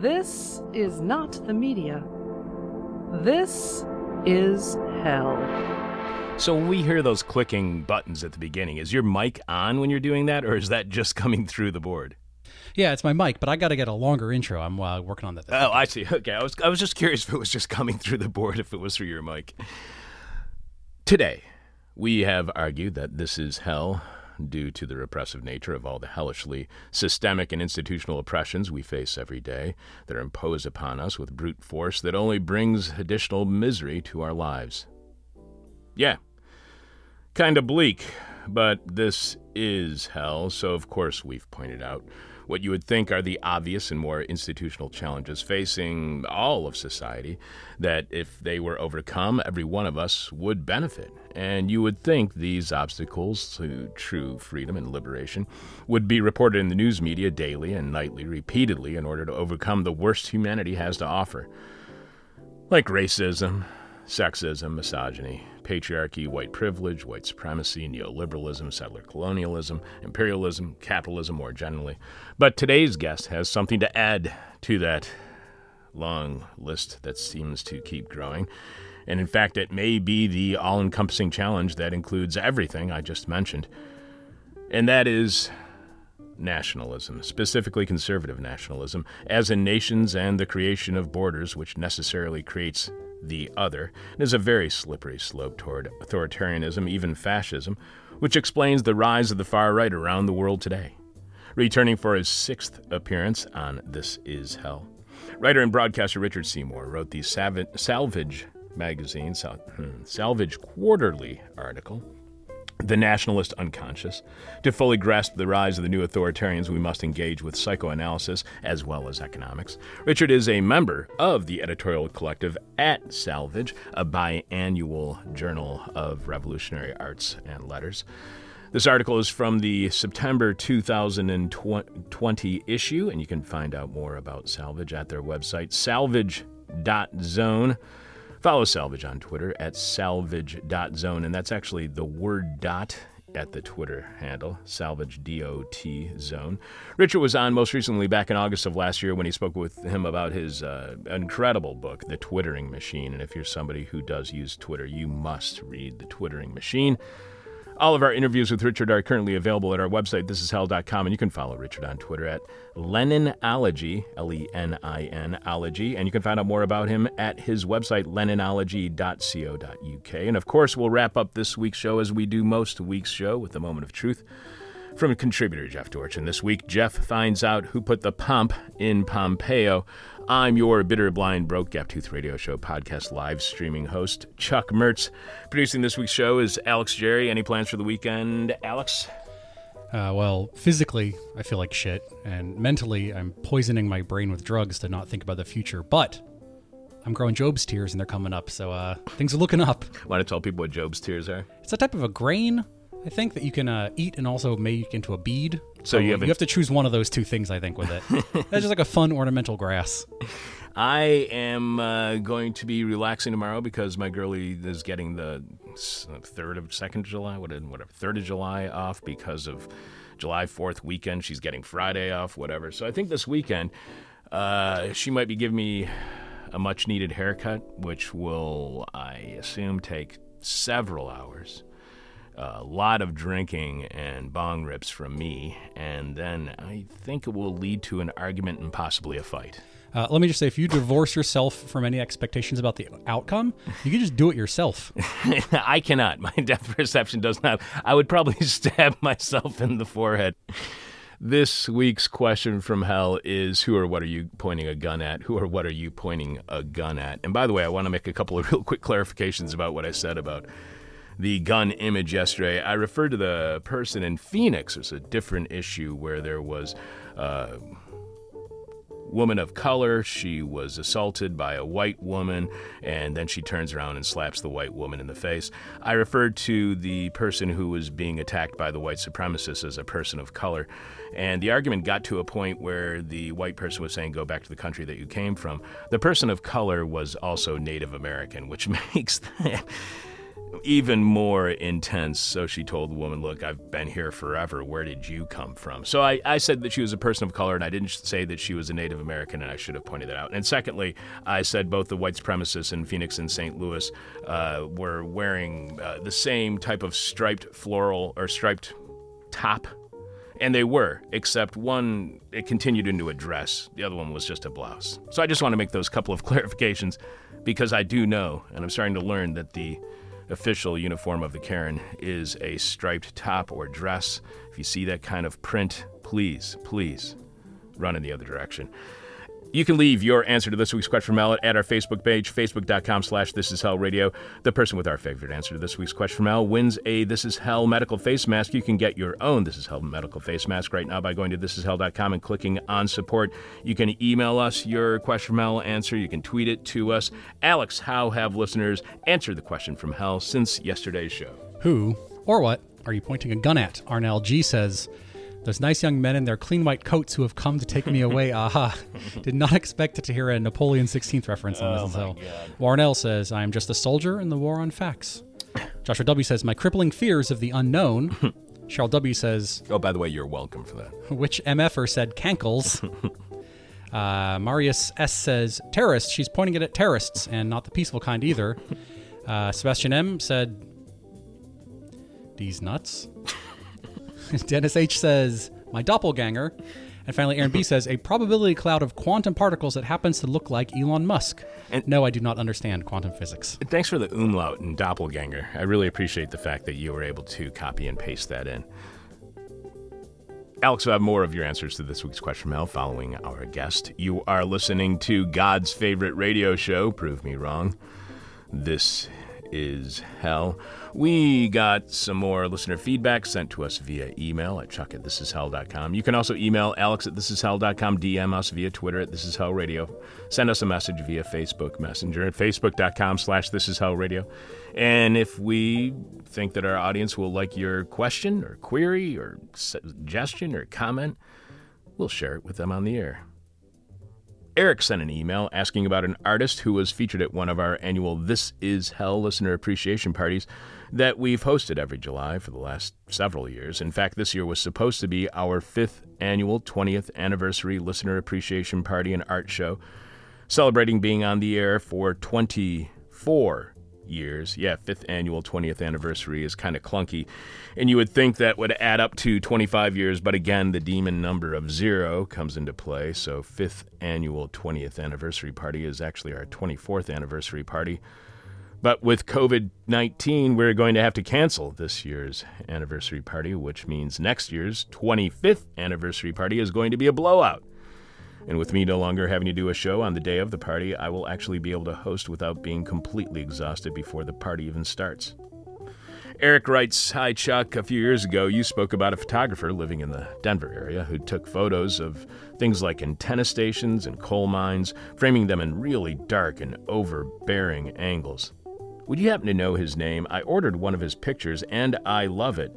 This is not the media. This is hell. So we hear those clicking buttons at the beginning, is your mic on when you're doing that, or is that just coming through the board? Yeah, it's my mic, but I got to get a longer intro. I'm uh, working on that. Oh, I see. Okay, I was I was just curious if it was just coming through the board, if it was through your mic. Today, we have argued that this is hell due to the repressive nature of all the hellishly systemic and institutional oppressions we face every day that are imposed upon us with brute force that only brings additional misery to our lives. Yeah, kind of bleak, but this is hell, so of course we've pointed out what you would think are the obvious and more institutional challenges facing all of society, that if they were overcome, every one of us would benefit. And you would think these obstacles to true freedom and liberation would be reported in the news media daily and nightly, repeatedly, in order to overcome the worst humanity has to offer. Like racism, sexism, misogyny, patriarchy, white privilege, white supremacy, neoliberalism, settler colonialism, imperialism, capitalism more generally. But today's guest has something to add to that long list that seems to keep growing. And in fact, it may be the all encompassing challenge that includes everything I just mentioned. And that is nationalism, specifically conservative nationalism, as in nations and the creation of borders, which necessarily creates the other, and is a very slippery slope toward authoritarianism, even fascism, which explains the rise of the far right around the world today. Returning for his sixth appearance on This Is Hell, writer and broadcaster Richard Seymour wrote the Salvage magazine, hmm, Salvage Quarterly article the nationalist unconscious. To fully grasp the rise of the new authoritarians, we must engage with psychoanalysis as well as economics. Richard is a member of the editorial collective at Salvage, a biannual journal of revolutionary arts and letters. This article is from the September 2020 issue, and you can find out more about Salvage at their website, salvage.zone. Follow Salvage on Twitter at salvage.zone, and that's actually the word dot at the Twitter handle, Salvage DOT Zone. Richard was on most recently back in August of last year when he spoke with him about his uh, incredible book, The Twittering Machine. And if you're somebody who does use Twitter, you must read The Twittering Machine. All of our interviews with Richard are currently available at our website, thisishell.com, and you can follow Richard on Twitter at Leninology, L E N I N ology, and you can find out more about him at his website, leninology.co.uk. And of course, we'll wrap up this week's show as we do most week's show with a moment of truth from contributor Jeff Dorchen. This week, Jeff finds out who put the pump in Pompeo. I'm your bitter, blind, broke, gap tooth radio show podcast live streaming host, Chuck Mertz. Producing this week's show is Alex Jerry. Any plans for the weekend, Alex? Uh, well, physically, I feel like shit, and mentally, I'm poisoning my brain with drugs to not think about the future. But I'm growing Job's tears, and they're coming up, so uh, things are looking up. Want to tell people what Job's tears are? It's a type of a grain I think that you can uh, eat and also make into a bead. So you have you have to choose one of those two things. I think with it, that's just like a fun ornamental grass. I am uh, going to be relaxing tomorrow because my girlie is getting the third of second July, whatever, third of July off because of July Fourth weekend. She's getting Friday off, whatever. So I think this weekend uh, she might be giving me a much needed haircut, which will, I assume, take several hours a lot of drinking and bong rips from me, and then I think it will lead to an argument and possibly a fight. Uh, let me just say, if you divorce yourself from any expectations about the outcome, you can just do it yourself. I cannot. My depth perception does not. I would probably stab myself in the forehead. This week's question from hell is Who or what are you pointing a gun at? Who or what are you pointing a gun at? And by the way, I want to make a couple of real quick clarifications about what I said about the gun image yesterday, I referred to the person in Phoenix. It's a different issue where there was a woman of color. She was assaulted by a white woman, and then she turns around and slaps the white woman in the face. I referred to the person who was being attacked by the white supremacists as a person of color. And the argument got to a point where the white person was saying, Go back to the country that you came from. The person of color was also Native American, which makes that even more intense. So she told the woman, Look, I've been here forever. Where did you come from? So I, I said that she was a person of color, and I didn't say that she was a Native American, and I should have pointed that out. And secondly, I said both the white supremacists in Phoenix and St. Louis uh, were wearing uh, the same type of striped floral or striped top. And they were, except one, it continued into a dress. The other one was just a blouse. So I just want to make those couple of clarifications because I do know, and I'm starting to learn, that the official uniform of the Karen is a striped top or dress. If you see that kind of print, please, please run in the other direction. You can leave your answer to this week's question from Al at our Facebook page, facebook.com slash This Is Hell Radio. The person with our favorite answer to this week's question from Al wins a This Is Hell medical face mask. You can get your own This Is Hell medical face mask right now by going to thisishell.com and clicking on support. You can email us your question from Hell answer. You can tweet it to us. Alex, how have listeners answered the question from Hell since yesterday's show? Who or what are you pointing a gun at? Arnell G says, those nice young men in their clean white coats who have come to take me away. Aha. Did not expect to hear a Napoleon 16th reference on Oh this. So, Warnell says, I am just a soldier in the war on facts. Joshua W says, My crippling fears of the unknown. Cheryl W says, Oh, by the way, you're welcome for that. Which MFer said cankles? uh, Marius S says, Terrorists. She's pointing it at terrorists and not the peaceful kind either. Uh, Sebastian M said, These nuts. Dennis H says, my doppelganger. And finally, Aaron B says, a probability cloud of quantum particles that happens to look like Elon Musk. And- no, I do not understand quantum physics. Thanks for the umlaut and doppelganger. I really appreciate the fact that you were able to copy and paste that in. Alex will have more of your answers to this week's question mail following our guest. You are listening to God's favorite radio show, Prove Me Wrong. This is hell. We got some more listener feedback sent to us via email at chuck at thisishell.com. You can also email alex at thisishell.com, DM us via Twitter at thisishellradio. Send us a message via Facebook Messenger at facebook.com slash thisishellradio. And if we think that our audience will like your question or query or suggestion or comment, we'll share it with them on the air. Eric sent an email asking about an artist who was featured at one of our annual This Is Hell listener appreciation parties that we've hosted every July for the last several years. In fact, this year was supposed to be our fifth annual 20th anniversary listener appreciation party and art show, celebrating being on the air for 24 years. Yeah, fifth annual 20th anniversary is kind of clunky. And you would think that would add up to 25 years, but again, the demon number of zero comes into play. So, fifth annual 20th anniversary party is actually our 24th anniversary party. But with COVID 19, we're going to have to cancel this year's anniversary party, which means next year's 25th anniversary party is going to be a blowout. And with me no longer having to do a show on the day of the party, I will actually be able to host without being completely exhausted before the party even starts. Eric writes Hi, Chuck. A few years ago, you spoke about a photographer living in the Denver area who took photos of things like antenna stations and coal mines, framing them in really dark and overbearing angles. Would you happen to know his name? I ordered one of his pictures and I love it.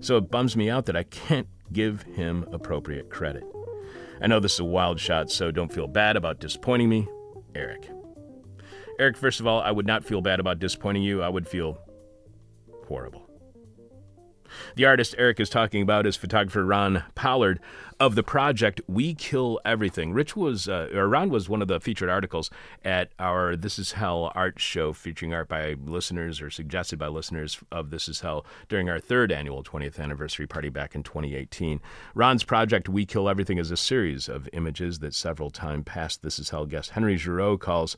So it bums me out that I can't give him appropriate credit. I know this is a wild shot, so don't feel bad about disappointing me. Eric. Eric, first of all, I would not feel bad about disappointing you. I would feel horrible. The artist Eric is talking about is photographer Ron Pollard of the project We Kill Everything. Rich was, uh, or Ron was one of the featured articles at our This Is Hell art show featuring art by listeners or suggested by listeners of This Is Hell during our third annual 20th anniversary party back in 2018. Ron's project We Kill Everything is a series of images that several time past This Is Hell guest Henry Giroux calls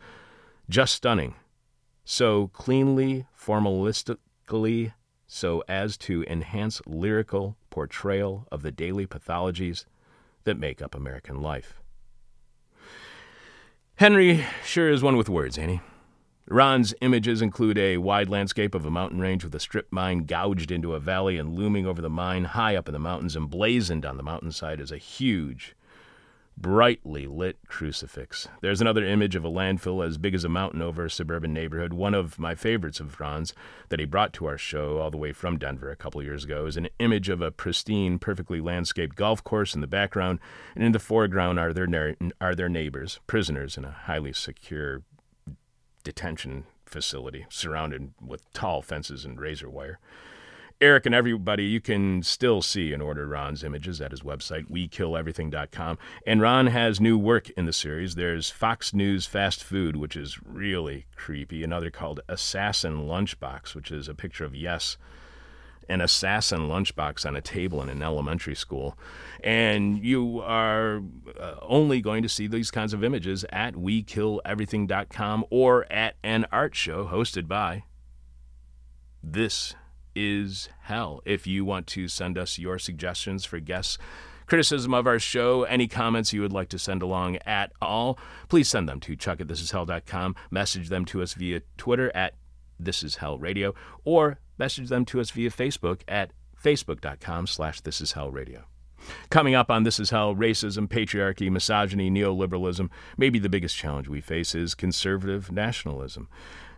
just stunning. So cleanly, formalistically, so as to enhance lyrical portrayal of the daily pathologies that make up American life. Henry sure is one with words, ain't he? Ron's images include a wide landscape of a mountain range with a strip mine gouged into a valley and looming over the mine high up in the mountains, emblazoned on the mountainside is a huge, brightly lit crucifix. There's another image of a landfill as big as a mountain over a suburban neighborhood. One of my favorites of Ron's that he brought to our show all the way from Denver a couple years ago is an image of a pristine, perfectly landscaped golf course in the background, and in the foreground are their, are their neighbors, prisoners in a highly secure detention facility surrounded with tall fences and razor wire. Eric and everybody, you can still see and order Ron's images at his website, wekilleverything.com. And Ron has new work in the series. There's Fox News Fast Food, which is really creepy. Another called Assassin Lunchbox, which is a picture of Yes, an assassin lunchbox on a table in an elementary school. And you are uh, only going to see these kinds of images at wekilleverything.com or at an art show hosted by this is hell. If you want to send us your suggestions for guests, criticism of our show, any comments you would like to send along at all, please send them to chuck at thisishell.com. Message them to us via Twitter at This Is Hell Radio, or message them to us via Facebook at facebook.com slash This Is Hell Radio. Coming up on This Is Hell, racism, patriarchy, misogyny, neoliberalism, maybe the biggest challenge we face is conservative nationalism.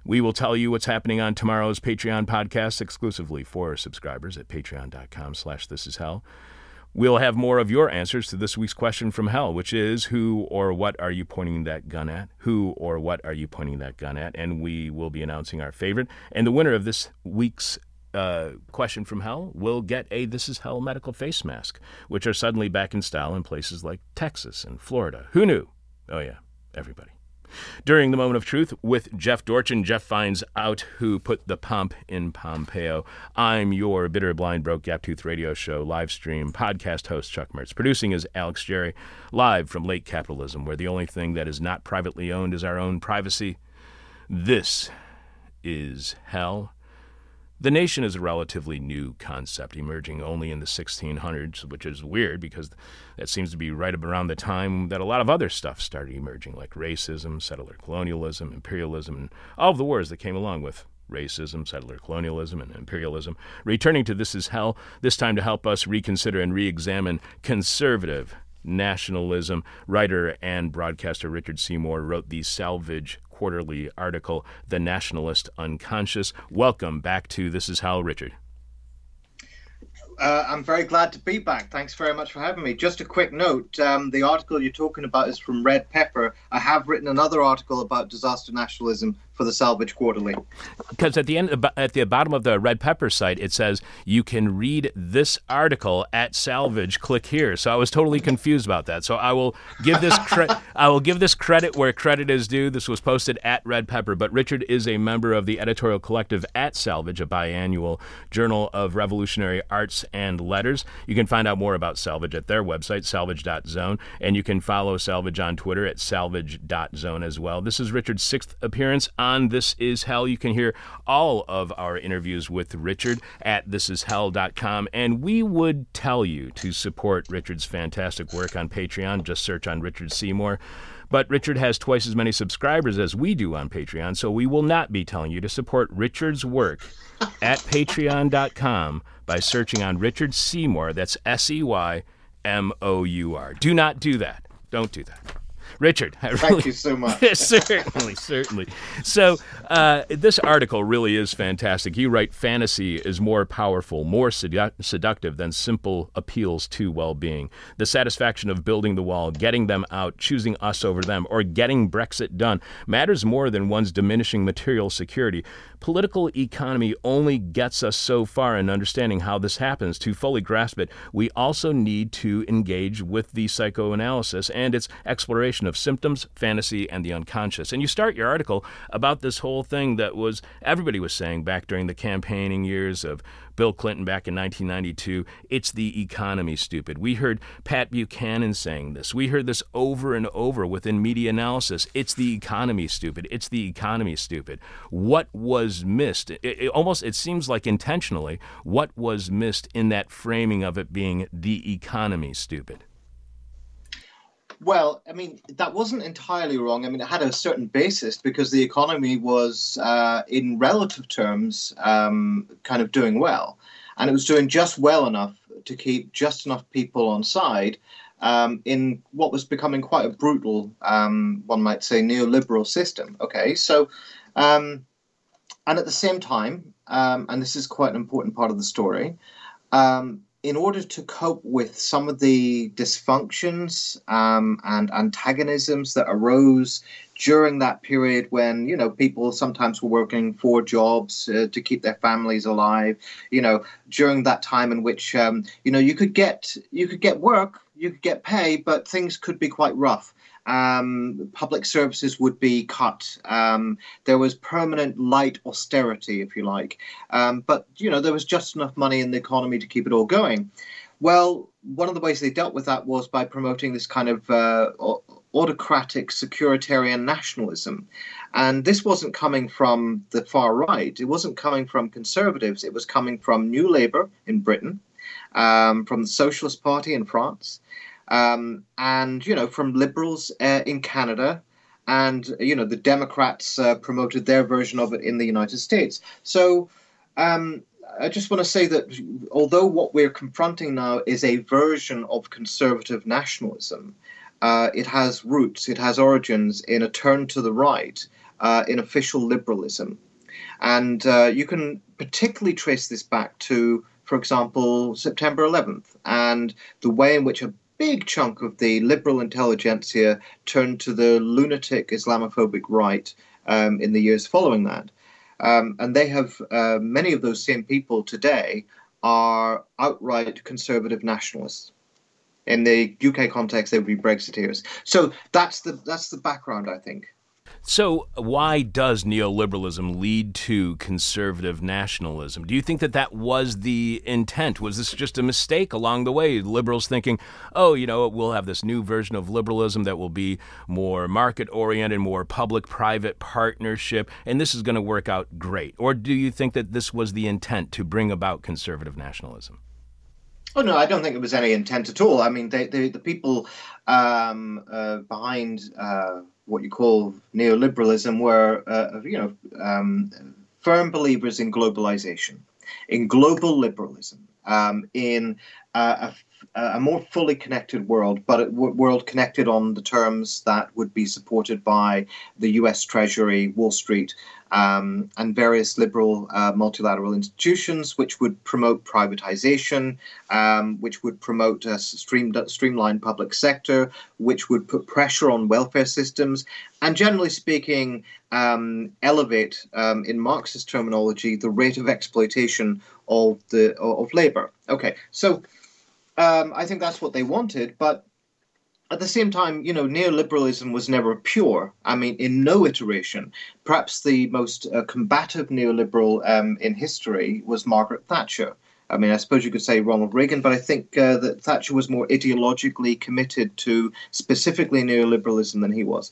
We will tell you what's happening on tomorrow's Patreon podcast exclusively for subscribers at patreon.com slash this is hell. We'll have more of your answers to this week's question from hell, which is who or what are you pointing that gun at? Who or what are you pointing that gun at? And we will be announcing our favorite. And the winner of this week's uh, question from hell will get a This Is Hell medical face mask, which are suddenly back in style in places like Texas and Florida. Who knew? Oh, yeah, everybody. During the moment of truth with Jeff Dorchen, Jeff finds out who put the pump in Pompeo. I'm your bitter, blind, broke, gap radio show, live stream, podcast host Chuck Mertz. Producing is Alex Jerry, live from late capitalism, where the only thing that is not privately owned is our own privacy. This is hell. The nation is a relatively new concept, emerging only in the 1600s, which is weird because that seems to be right around the time that a lot of other stuff started emerging, like racism, settler colonialism, imperialism, and all of the wars that came along with racism, settler colonialism, and imperialism. Returning to This Is Hell, this time to help us reconsider and re examine conservative nationalism. Writer and broadcaster Richard Seymour wrote the Salvage quarterly article, The Nationalist Unconscious. Welcome back to This Is Hell, Richard. Uh, I'm very glad to be back. Thanks very much for having me. Just a quick note um, the article you're talking about is from Red Pepper. I have written another article about disaster nationalism for the Salvage Quarterly. Because at the end, at the bottom of the Red Pepper site, it says you can read this article at Salvage. Click here. So I was totally confused about that. So I will give this cre- I will give this credit where credit is due. This was posted at Red Pepper, but Richard is a member of the editorial collective at Salvage, a biannual journal of revolutionary arts and letters. You can find out more about Salvage at their website, salvage.zone, and you can follow Salvage on Twitter at salvage.zone as well. This is Richard's sixth appearance on on This Is Hell. You can hear all of our interviews with Richard at thisishell.com. And we would tell you to support Richard's fantastic work on Patreon. Just search on Richard Seymour. But Richard has twice as many subscribers as we do on Patreon, so we will not be telling you to support Richard's work at patreon.com by searching on Richard Seymour. That's S E Y M O U R. Do not do that. Don't do that. Richard, I really, thank you so much. certainly, certainly. So uh, this article really is fantastic. You write, fantasy is more powerful, more sedu- seductive than simple appeals to well-being. The satisfaction of building the wall, getting them out, choosing us over them, or getting Brexit done matters more than one's diminishing material security. Political economy only gets us so far in understanding how this happens. To fully grasp it, we also need to engage with the psychoanalysis and its exploration of symptoms, fantasy, and the unconscious. And you start your article about this whole thing that was everybody was saying back during the campaigning years of Bill Clinton back in 1992. It's the economy, stupid. We heard Pat Buchanan saying this. We heard this over and over within media analysis. It's the economy, stupid. It's the economy, stupid. What was missed? It, it almost it seems like intentionally. What was missed in that framing of it being the economy, stupid? Well, I mean, that wasn't entirely wrong. I mean, it had a certain basis because the economy was, uh, in relative terms, um, kind of doing well. And it was doing just well enough to keep just enough people on side um, in what was becoming quite a brutal, um, one might say, neoliberal system. Okay, so, um, and at the same time, um, and this is quite an important part of the story, um, in order to cope with some of the dysfunctions um, and antagonisms that arose during that period when you know people sometimes were working four jobs uh, to keep their families alive you know during that time in which um, you know you could get you could get work you could get pay but things could be quite rough um, public services would be cut. Um, there was permanent light austerity, if you like. Um, but, you know, there was just enough money in the economy to keep it all going. Well, one of the ways they dealt with that was by promoting this kind of uh, autocratic securitarian nationalism. And this wasn't coming from the far right, it wasn't coming from conservatives, it was coming from New Labour in Britain, um, from the Socialist Party in France um, and you know from liberals uh, in Canada, and you know the Democrats uh, promoted their version of it in the United States. So. Um, I just want to say that although what we're confronting now is a version of conservative nationalism, uh, it has roots, it has origins in a turn to the right, uh, in official liberalism. And uh, you can particularly trace this back to, for example, September 11th and the way in which a big chunk of the liberal intelligentsia turned to the lunatic Islamophobic right um, in the years following that. Um, and they have uh, many of those same people today are outright conservative nationalists. In the UK context, they would be Brexiteers. So that's the that's the background, I think. So, why does neoliberalism lead to conservative nationalism? Do you think that that was the intent? Was this just a mistake along the way? Liberals thinking, oh, you know, we'll have this new version of liberalism that will be more market oriented, more public private partnership, and this is going to work out great? Or do you think that this was the intent to bring about conservative nationalism? Oh no, I don't think it was any intent at all. I mean, they, they, the people um, uh, behind uh, what you call neoliberalism were, uh, you know, um, firm believers in globalization, in global liberalism, um, in uh, a, a, more fully connected world, but a world connected on the terms that would be supported by the U.S. Treasury, Wall Street, um, and various liberal uh, multilateral institutions, which would promote privatization, um, which would promote a stream, streamlined public sector, which would put pressure on welfare systems, and generally speaking, um, elevate, um, in Marxist terminology, the rate of exploitation of the of labor. Okay, so um, I think that's what they wanted, but at the same time, you know, neoliberalism was never pure. I mean, in no iteration. Perhaps the most uh, combative neoliberal um, in history was Margaret Thatcher. I mean, I suppose you could say Ronald Reagan, but I think uh, that Thatcher was more ideologically committed to specifically neoliberalism than he was.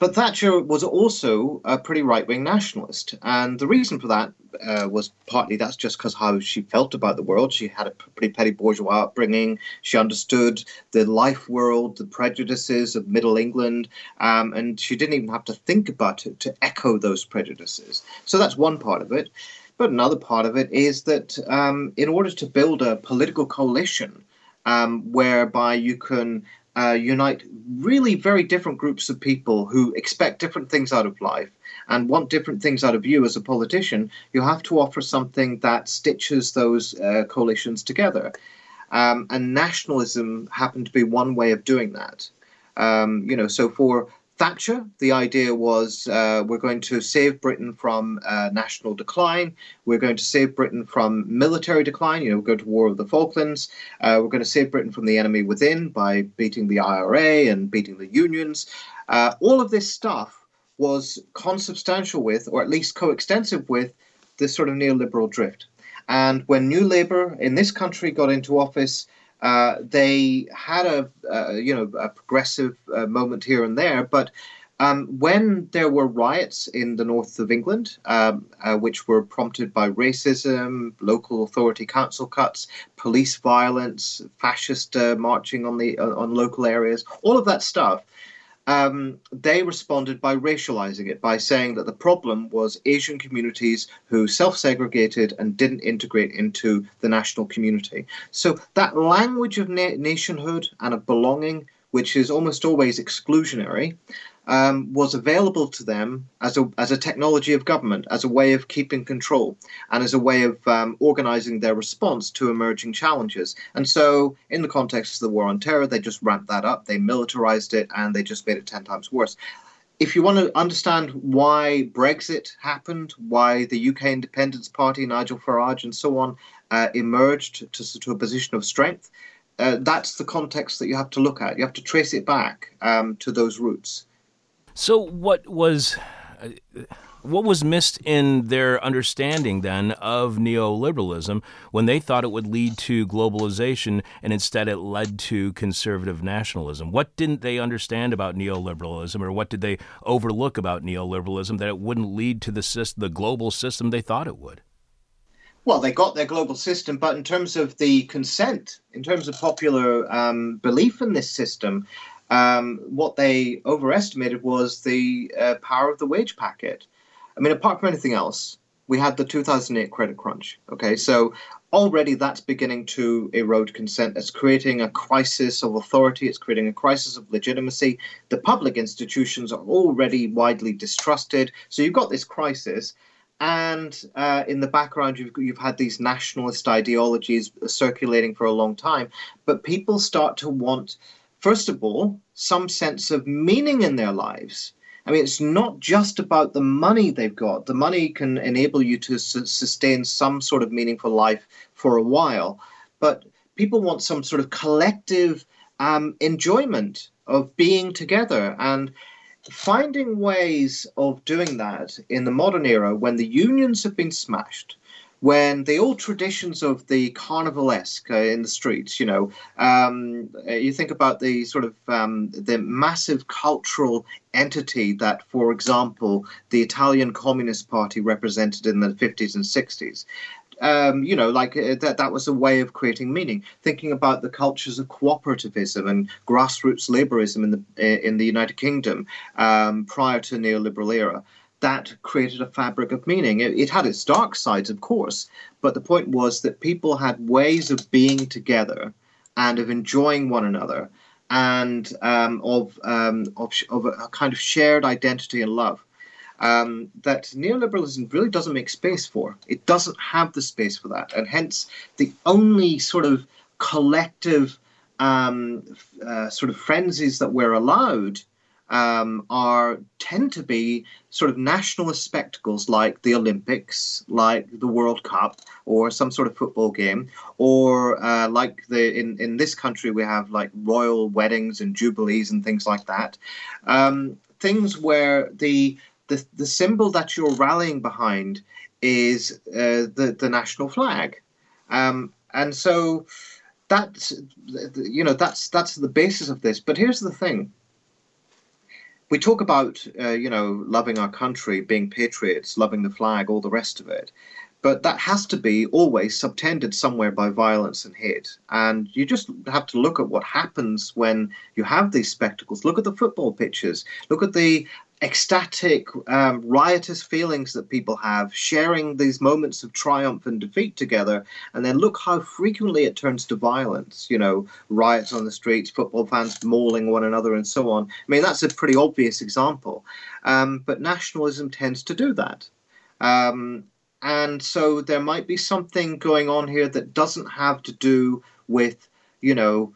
But Thatcher was also a pretty right wing nationalist. And the reason for that uh, was partly that's just because how she felt about the world. She had a pretty petty bourgeois upbringing. She understood the life world, the prejudices of Middle England, um, and she didn't even have to think about it to echo those prejudices. So that's one part of it. But another part of it is that um, in order to build a political coalition um, whereby you can uh, unite really very different groups of people who expect different things out of life and want different things out of you as a politician, you have to offer something that stitches those uh, coalitions together. Um, and nationalism happened to be one way of doing that. Um, you know, so for Thatcher, the idea was uh, we're going to save Britain from uh, national decline. We're going to save Britain from military decline. You know, going to war of the Falklands. Uh, we're going to save Britain from the enemy within by beating the IRA and beating the unions. Uh, all of this stuff was consubstantial with, or at least coextensive with, this sort of neoliberal drift. And when New Labour in this country got into office, uh, they had a you know a progressive uh, moment here and there, but um, when there were riots in the north of England, um, uh, which were prompted by racism, local authority council cuts, police violence, fascist uh, marching on the on local areas, all of that stuff, um, they responded by racializing it, by saying that the problem was Asian communities who self segregated and didn't integrate into the national community. So that language of na- nationhood and of belonging, which is almost always exclusionary, um, was available to them as a, as a technology of government, as a way of keeping control, and as a way of um, organizing their response to emerging challenges. And so, in the context of the war on terror, they just ramped that up, they militarized it, and they just made it 10 times worse. If you want to understand why Brexit happened, why the UK Independence Party, Nigel Farage, and so on uh, emerged to, to a position of strength, uh, that's the context that you have to look at. You have to trace it back um, to those roots. So, what was uh, what was missed in their understanding then of neoliberalism when they thought it would lead to globalization and instead it led to conservative nationalism? What didn't they understand about neoliberalism, or what did they overlook about neoliberalism that it wouldn't lead to the system, the global system they thought it would? Well, they got their global system, but in terms of the consent, in terms of popular um, belief in this system, um, what they overestimated was the uh, power of the wage packet. I mean, apart from anything else, we had the 2008 credit crunch. Okay, so already that's beginning to erode consent. It's creating a crisis of authority. It's creating a crisis of legitimacy. The public institutions are already widely distrusted. So you've got this crisis. And uh, in the background, you've, you've had these nationalist ideologies circulating for a long time. But people start to want first of all, some sense of meaning in their lives. I mean, it's not just about the money they've got. The money can enable you to su- sustain some sort of meaningful life for a while, but people want some sort of collective um, enjoyment of being together and finding ways of doing that in the modern era when the unions have been smashed when the old traditions of the carnivalesque uh, in the streets, you know, um, uh, you think about the sort of um, the massive cultural entity that, for example, the Italian Communist Party represented in the 50s and 60s. Um, you know, like uh, that, that was a way of creating meaning. Thinking about the cultures of cooperativism and grassroots laborism in the uh, in the United Kingdom um, prior to neoliberal era that created a fabric of meaning. It, it, had its dark sides, of course, but the point was that people had ways of being together and of enjoying one another and um, of, um, of, of, a kind of shared identity and love um, that neoliberalism really doesn't make space for. It doesn't have the space for that. And hence, the only sort of collective um, uh, sort of frenzies that we're allowed um, are tend to be sort of nationalist spectacles like the Olympics, like the World Cup, or some sort of football game, or uh, like the in in this country we have like royal weddings and jubilees and things like that. Um, things where the the the symbol that you're rallying behind is uh, the the national flag, um, and so that's you know that's that's the basis of this. But here's the thing we talk about uh, you know loving our country, being patriots, loving the flag, all the rest of it, but that has to be always subtended somewhere by violence and hate. And you just have to look at what happens when you have these spectacles. Look at the football pitches. Look at the ecstatic, um, riotous feelings that people have, sharing these moments of triumph and defeat together. And then look how frequently it turns to violence, you know, riots on the streets, football fans mauling one another, and so on. I mean, that's a pretty obvious example. Um, but nationalism tends to do that. Um, and so there might be something going on here that doesn't have to do with, you know,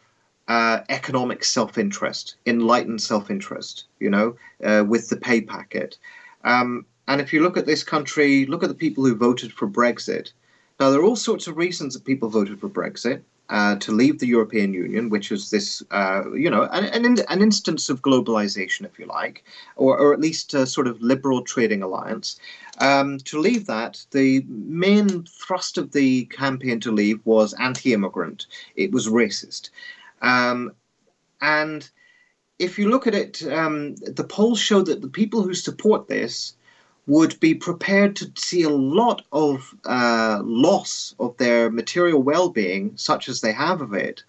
uh, economic self-interest, enlightened self-interest, you know, uh, with the pay packet. Um, and if you look at this country, look at the people who voted for Brexit. Now, there are all sorts of reasons that people voted for Brexit. Uh, to leave the European Union, which is this, uh, you know, an, an, an, instance of globalization, if you like, or, or at least a sort of liberal trading alliance. Um, to leave that, the main thrust of the campaign to leave was anti immigrant, it was racist. Um, and if you look at it, um, the polls show that the people who support this would be prepared to see a lot of uh, loss of their material well being, such as they have of it,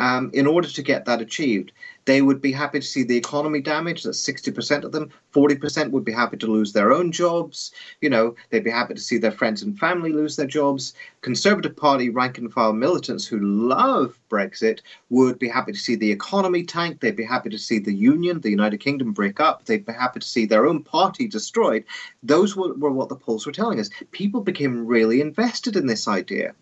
um, in order to get that achieved. They would be happy to see the economy damaged. That's 60% of them. 40% would be happy to lose their own jobs. You know, they'd be happy to see their friends and family lose their jobs. Conservative Party rank and file militants who love Brexit would be happy to see the economy tank. They'd be happy to see the Union, the United Kingdom, break up. They'd be happy to see their own party destroyed. Those were, were what the polls were telling us. People became really invested in this idea.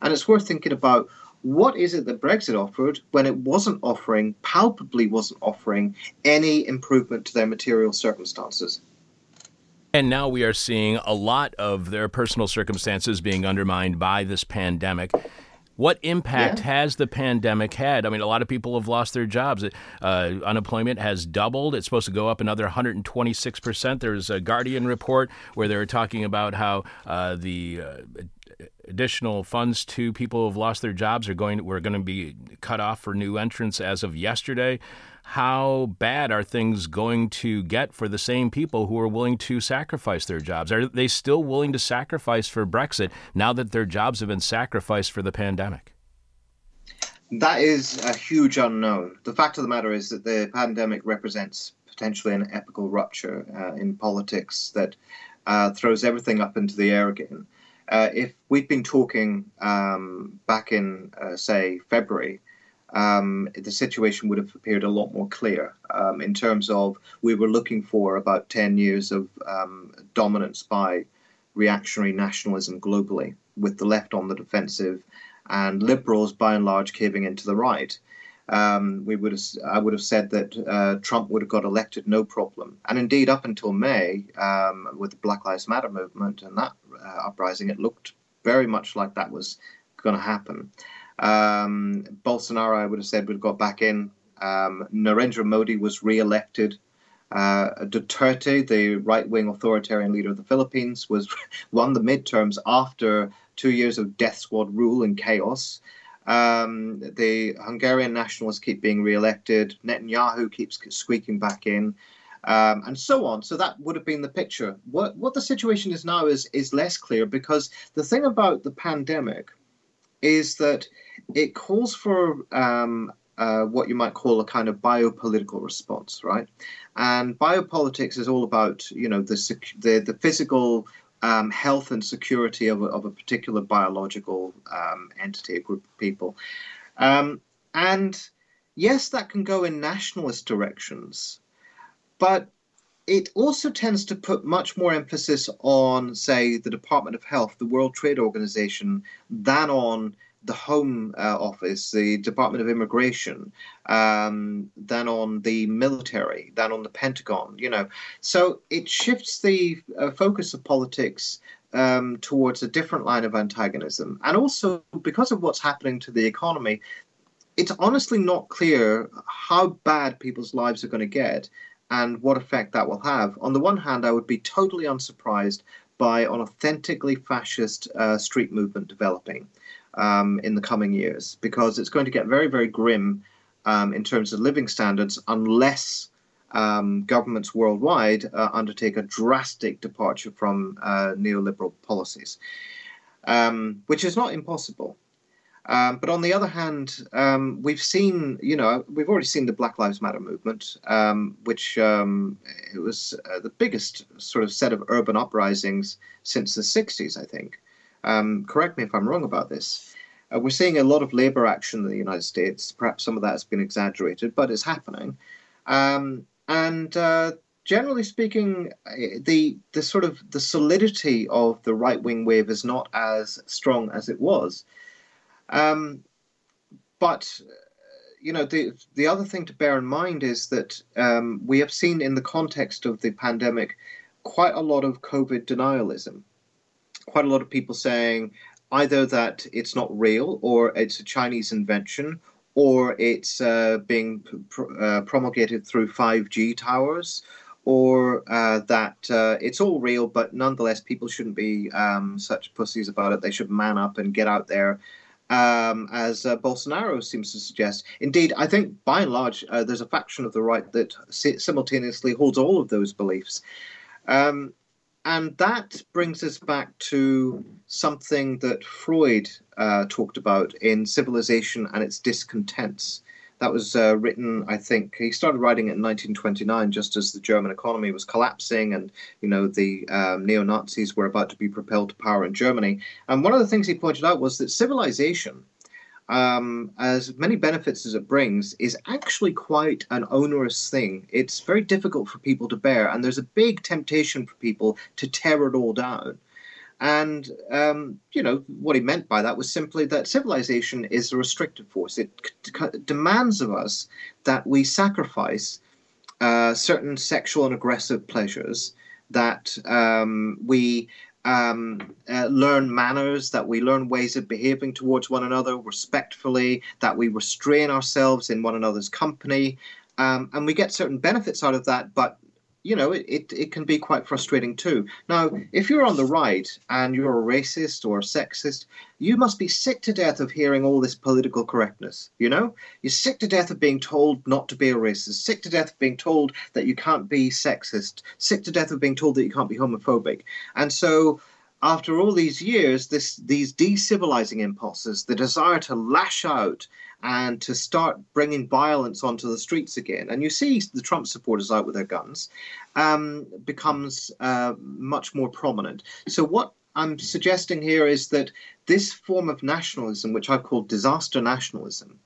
And it's worth thinking about what is it that Brexit offered when it wasn't offering, palpably wasn't offering, any improvement to their material circumstances? And now we are seeing a lot of their personal circumstances being undermined by this pandemic. What impact yeah. has the pandemic had? I mean, a lot of people have lost their jobs. Uh, unemployment has doubled. It's supposed to go up another 126%. There's a Guardian report where they're talking about how uh, the uh, additional funds to people who have lost their jobs are going we're going to be cut off for new entrants as of yesterday. How bad are things going to get for the same people who are willing to sacrifice their jobs? Are they still willing to sacrifice for Brexit now that their jobs have been sacrificed for the pandemic? That is a huge unknown. The fact of the matter is that the pandemic represents potentially an epical rupture uh, in politics that uh, throws everything up into the air again. Uh, if we'd been talking um, back in, uh, say, February, um, the situation would have appeared a lot more clear. Um, in terms of we were looking for about 10 years of um, dominance by reactionary nationalism globally, with the left on the defensive and liberals by and large caving into the right um, we would have, I would have said that uh, Trump would have got elected no problem. And indeed, up until May, um, with the Black Lives Matter movement and that uh, uprising, it looked very much like that was going to happen. Um, Bolsonaro, I would have said, would have got back in. Um, Narendra Modi was re-elected. Uh, Duterte, the right-wing authoritarian leader of the Philippines, was won the midterms after two years of death squad rule and chaos. Um, the Hungarian nationalists keep being re-elected. Netanyahu keeps squeaking back in, um, and so on. So that would have been the picture. What what the situation is now is is less clear because the thing about the pandemic is that it calls for um, uh, what you might call a kind of biopolitical response, right? And biopolitics is all about you know the the, the physical um, health and security of a, of a particular biological um, entity, a group of people. Um, and yes, that can go in nationalist directions, but it also tends to put much more emphasis on, say, the Department of Health, the World Trade Organization, than on the Home uh, Office, the Department of Immigration, um, than on the military, than on the Pentagon. You know, so it shifts the uh, focus of politics um, towards a different line of antagonism, and also because of what's happening to the economy. It's honestly not clear how bad people's lives are going to get and what effect that will have. On the one hand, I would be totally unsurprised by an authentically fascist uh, street movement developing um, in the coming years because it's going to get very, very grim um, in terms of living standards unless um, governments worldwide uh, undertake a drastic departure from uh, neoliberal policies, um, which is not impossible. Um, but on the other hand, um, we've seen, you know, we've already seen the Black Lives Matter movement, which it was uh, the biggest sort of set of urban uprisings since the 60s, I think. Um, correct me if I'm wrong about this. Uh, we're seeing a lot of labor action in the United States. Perhaps some of that has been exaggerated, but it's happening. Um, and uh, generally speaking, uh, the the sort of the solidity of the right wing wave is not as strong as it was. Um, but uh, you know the the other thing to bear in mind is that um, we have seen in the context of the pandemic quite a lot of COVID denialism quite a lot of people saying either that it's not real or it's a Chinese invention or it's uh, being pr- uh, promulgated through 5G towers or uh, that uh, it's all real, but nonetheless, people shouldn't be um, such pussies about it. They should man up and get out there, um, as uh, Bolsonaro seems to suggest. Indeed, I think by and large, uh, there's a faction of the right that simultaneously holds all of those beliefs. Um, and that brings us back to something that Freud uh, talked about in Civilization and its Discontents. That was uh, written, I think, he started writing it in 1929, just as the German economy was collapsing and, you know, the um, neo Nazis were about to be propelled to power in Germany. And one of the things he pointed out was that civilization, um, as many benefits as it brings, is actually quite an onerous thing. It's very difficult for people to bear, and there's a big temptation for people to tear it all down. And, um, you know, what he meant by that was simply that civilization is a restrictive force. It c- demands of us that we sacrifice uh, certain sexual and aggressive pleasures, that um, we um, uh, learn manners, that we learn ways of behaving towards one another respectfully, that we restrain ourselves in one another's company. Um, and we get certain benefits out of that, but you know, it, it, it can be quite frustrating too. Now, if you're on the right and you're a racist or a sexist, you must be sick to death of hearing all this political correctness. You know, you're sick to death of being told not to be a racist, sick to death of being told that you can't be sexist, sick to death of being told that you can't be homophobic. And so, after all these years, this these decivilizing impulses, the desire to lash out and to start bringing violence onto the streets again. And you see the Trump supporters out with their guns, um, becomes uh, much more prominent. So, what I'm suggesting here is that this form of nationalism, which I've called disaster nationalism,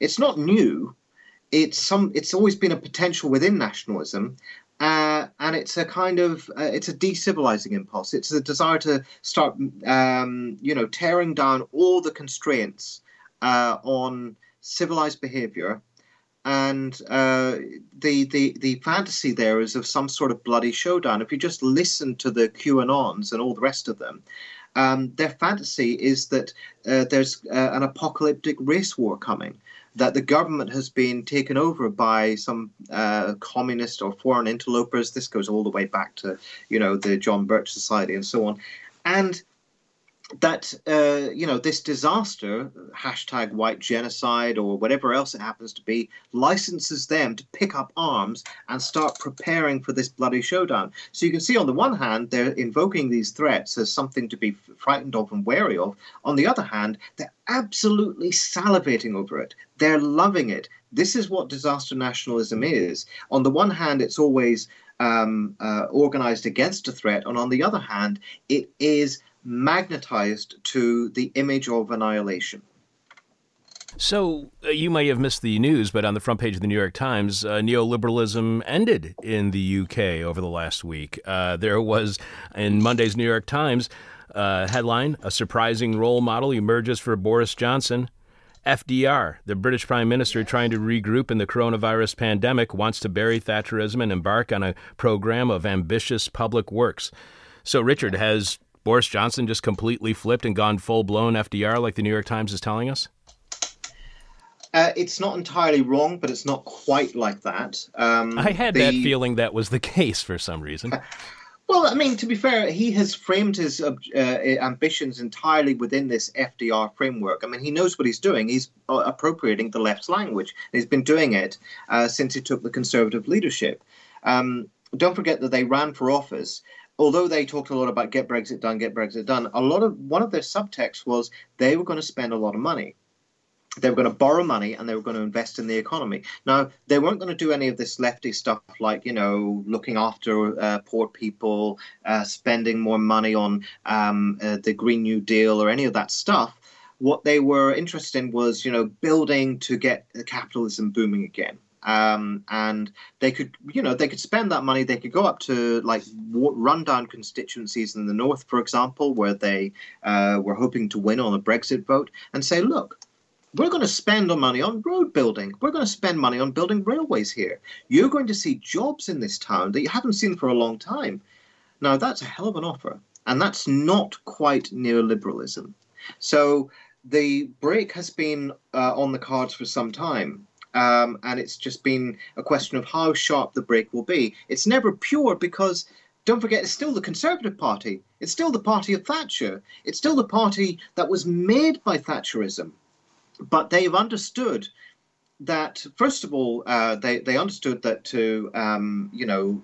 it's not new. It's some. It's always been a potential within nationalism, uh, and it's a kind of uh, it's a decivilizing impulse. It's a desire to start, um, you know, tearing down all the constraints uh, on civilized behavior, and uh, the the the fantasy there is of some sort of bloody showdown. If you just listen to the QAnons and all the rest of them, um, their fantasy is that uh, there's uh, an apocalyptic race war coming, that the government has been taken over by some uh, communist or foreign interlopers. This goes all the way back to you know the John Birch Society and so on, and that uh, you know this disaster hashtag white genocide or whatever else it happens to be licenses them to pick up arms and start preparing for this bloody showdown. So you can see on the one hand they're invoking these threats as something to be frightened of and wary of. On the other hand they're absolutely salivating over it. They're loving it. This is what disaster nationalism is. On the one hand it's always um, uh, organized against a threat and on the other hand it is magnetized to the image of annihilation. So, uh, you may have missed the news, but on the front page of the New York Times, uh, neoliberalism ended in the UK over the last week. Uh, there was, in Monday's New York Times, uh, headline A surprising role model emerges for Boris Johnson. FDR, the British Prime Minister trying to regroup in the coronavirus pandemic, wants to bury Thatcherism and embark on a program of ambitious public works. So, Richard, has Boris Johnson just completely flipped and gone full blown FDR like the New York Times is telling us? Uh, it's not entirely wrong, but it's not quite like that. Um, I had the... that feeling that was the case for some reason. Well, I mean, to be fair, he has framed his uh, ambitions entirely within this FDR framework. I mean, he knows what he's doing. He's uh, appropriating the left's language. He's been doing it uh, since he took the conservative leadership. Um, don't forget that they ran for office although they talked a lot about get Brexit done, get Brexit done, a lot of one of their subtexts was they were going to spend a lot of money. They were going to borrow money and they were going to invest in the economy. Now, they weren't going to do any of this lefty stuff like, you know, looking after uh, poor people, uh, spending more money on um, uh, the Green New Deal or any of that stuff. What they were interested in was, you know, building to get capitalism booming again um, and they could, you know, they could spend that money. They could go up to like rundown constituencies in the north, for example, where they uh, were hoping to win on a Brexit vote, and say, look. We're going to spend money on road building. We're going to spend money on building railways here. You're going to see jobs in this town that you haven't seen for a long time. Now, that's a hell of an offer. And that's not quite neoliberalism. So the break has been uh, on the cards for some time. Um, and it's just been a question of how sharp the break will be. It's never pure because don't forget, it's still the Conservative Party. It's still the party of Thatcher. It's still the party that was made by Thatcherism. But they've understood that, first of all, uh, they, they understood that to, um, you know,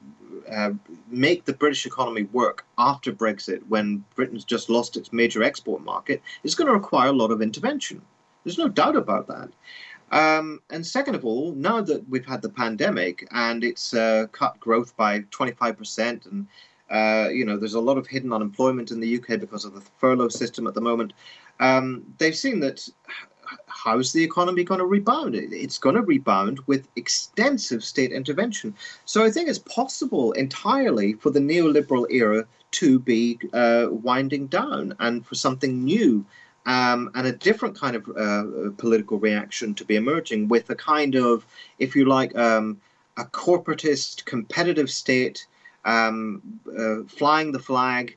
uh, make the British economy work after Brexit, when Britain's just lost its major export market, is going to require a lot of intervention. There's no doubt about that. Um, and second of all, now that we've had the pandemic and it's uh, cut growth by 25%, and uh, you know there's a lot of hidden unemployment in the UK because of the furlough system at the moment, um, they've seen that how's the economy going to rebound? It's going to rebound with extensive state intervention. So I think it's possible entirely for the neoliberal era to be uh, winding down and for something new um, and a different kind of uh, political reaction to be emerging with a kind of, if you like, um, a corporatist, competitive state um, uh, flying the flag,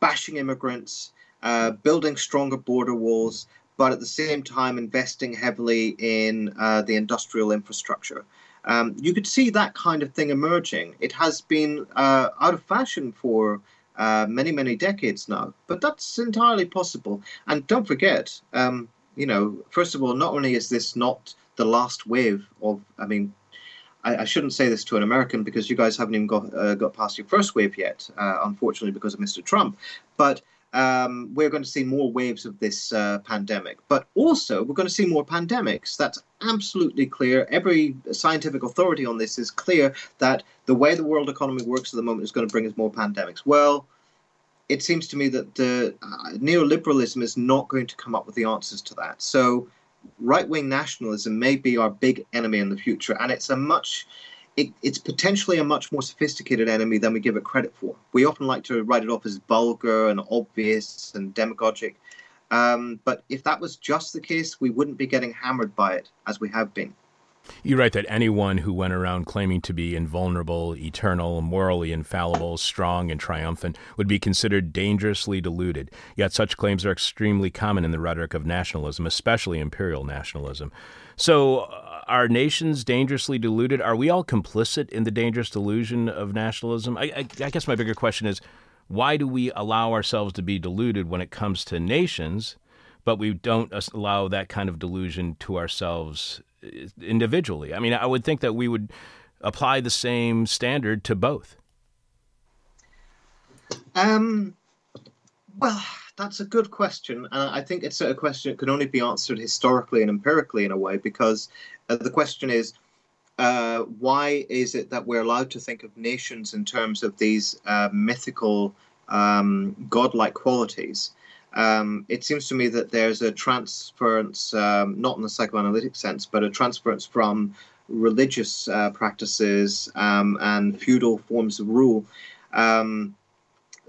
bashing immigrants, uh, building stronger border walls, but at the same time investing heavily in uh, the industrial infrastructure. Um, you could see that kind of thing emerging. It has been uh, out of fashion for uh, many, many decades now, but that's entirely possible. And don't forget, um, you know, first of all, not only is this not the last wave of, I mean, I, I shouldn't say this to an American because you guys haven't even got uh, got past your first wave yet, uh, unfortunately, because of Mr. Trump. But um, we're going to see more waves of this uh, pandemic. But also, we're going to see more pandemics. That's absolutely clear. Every scientific authority on this is clear that the way the world economy works at the moment is going to bring us more pandemics. Well, it seems to me that the uh, neoliberalism is not going to come up with the answers to that. So, right wing nationalism may be our big enemy in the future, and it's a much it, it's potentially a much more sophisticated enemy than we give it credit for. We often like to write it off as vulgar and obvious and demagogic. Um, but if that was just the case, we wouldn't be getting hammered by it as we have been. You write that anyone who went around claiming to be invulnerable, eternal, morally infallible, strong, and triumphant would be considered dangerously deluded. Yet such claims are extremely common in the rhetoric of nationalism, especially imperial nationalism. So, are nations dangerously deluded? Are we all complicit in the dangerous delusion of nationalism? I, I, I guess my bigger question is why do we allow ourselves to be deluded when it comes to nations, but we don't allow that kind of delusion to ourselves uh, individually? I mean, I would think that we would apply the same standard to both. Um, well, that's a good question, and I think it's a question that can only be answered historically and empirically in a way because uh, the question is uh, why is it that we're allowed to think of nations in terms of these uh, mythical, um, godlike qualities? Um, it seems to me that there's a transference, um, not in the psychoanalytic sense, but a transference from religious uh, practices um, and feudal forms of rule. Um,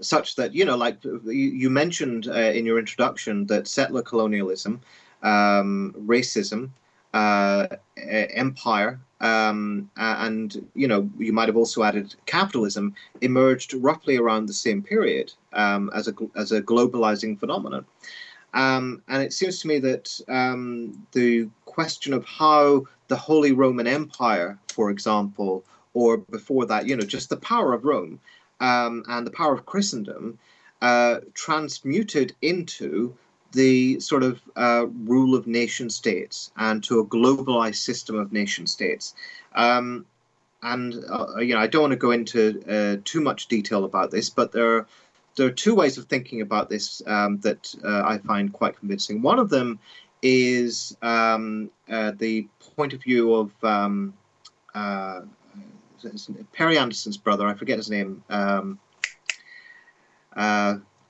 such that you know, like you, mentioned uh, in your introduction, that settler colonialism, um, racism, uh, empire, um, and you know you might have also added capitalism emerged roughly around the same period um, as a as a globalizing phenomenon. Um, and it seems to me that um, the question of how the Holy Roman Empire, for example, or before that, you know, just the power of Rome um, and the power of Christendom, uh, transmuted into the sort of uh, rule of nation states and to a globalized system of nation states. Um, and uh, you know, I don't want to go into uh, too much detail about this, but there are, there are two ways of thinking about this um, that uh, I find quite convincing. One of them is um, uh, the point of view of um, uh, Perry Anderson's brother. I forget his name.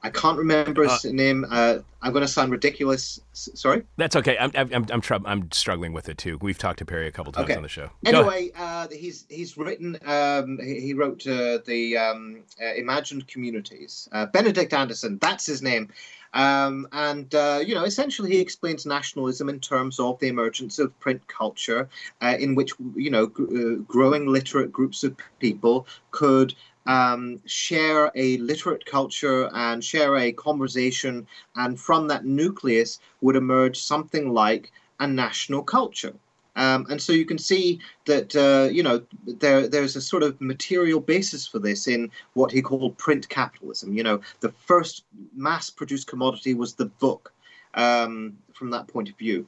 I can't remember his uh, name. Uh, I'm going to sound ridiculous. S- sorry. That's okay. I'm I'm I'm, I'm, struggling with it too. We've talked to Perry a couple times okay. on the show. Anyway, uh, he's he's written. Um, he, he, wrote uh, the um, uh, Imagined Communities. Uh, Benedict Anderson. That's his name. Um, and you know, essentially, he explains nationalism in terms of the emergence of print culture, in which you know, g- growing literate groups of people could um, share a literate culture and share a conversation, and from that nucleus would emerge something like a national culture. Um, and so you can see that uh, you know there there's a sort of material basis for this in what he called print capitalism. You know, the first mass-produced commodity was the book. Um, from that point of view,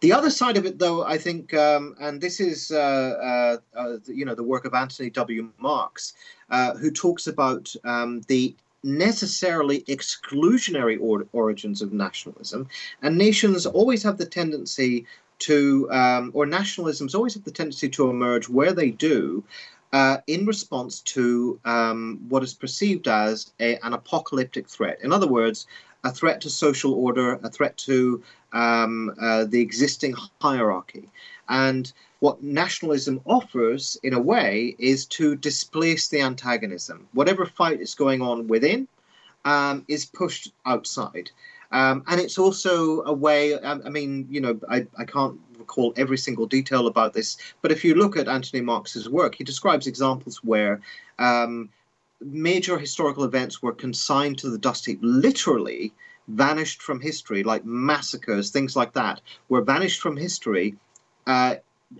the other side of it, though, I think, um, and this is, uh, uh, uh, you know, the work of Anthony W. Marx, uh, who talks about um, the necessarily exclusionary or- origins of nationalism. And nations always have the tendency to, um, or nationalisms always have the tendency to emerge where they do. Uh, in response to um, what is perceived as a, an apocalyptic threat. In other words, a threat to social order, a threat to um, uh, the existing hierarchy. And what nationalism offers, in a way, is to displace the antagonism. Whatever fight is going on within um, is pushed outside. Um, and it's also a way, I, I mean, you know, I, I can't recall every single detail about this, but if you look at Anthony Marx's work, he describes examples where um, major historical events were consigned to the dust heap, literally vanished from history, like massacres, things like that, were vanished from history uh,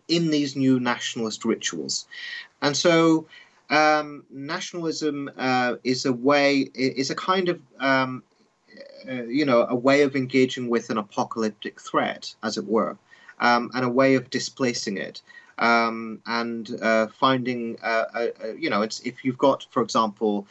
in these new nationalist rituals. And so um, nationalism uh, is a way, is a kind of, um, uh, you know, a way of engaging with an apocalyptic threat, as it were, um, and a way of displacing it. Um, and uh, finding, uh, uh, uh you know, it's if you've got, for example,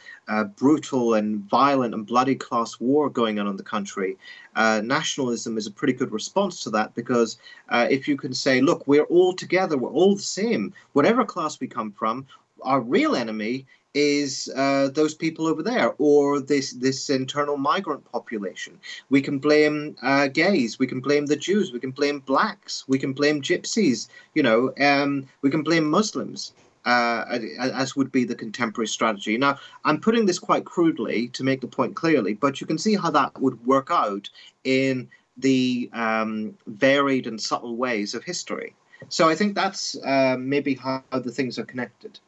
brutal and violent and bloody class war going on in the country, nationalism is a pretty good response to that because if you can say, look, we're all together, we're all the same, whatever class we come from, our real enemy is uh, those people over there or this this internal migrant population. We can blame uh, gays, we can blame the Jews, we can blame blacks, we can blame gypsies. You know, um, we can blame Muslims. Uh, as would be the contemporary strategy. Now, I'm putting this quite crudely to make the point clearly, but you can see how that would work out in the um, varied and subtle ways of history. So I think that's uh, maybe how the things are connected.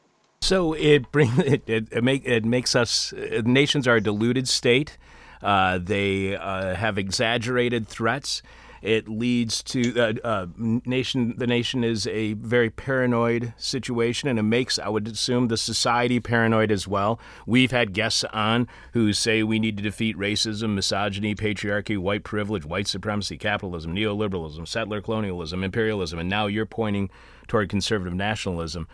So it bring it it, it, make, it makes us uh, nations are a deluded state. Uh, they uh, have exaggerated threats. It leads to uh, uh, nation. The nation is a very paranoid situation, and it makes, I would assume, the society paranoid as well. We've had guests on who say we need to defeat racism, misogyny, patriarchy, white privilege, white supremacy, capitalism, neoliberalism, settler colonialism, imperialism, and now you're pointing toward conservative nationalism.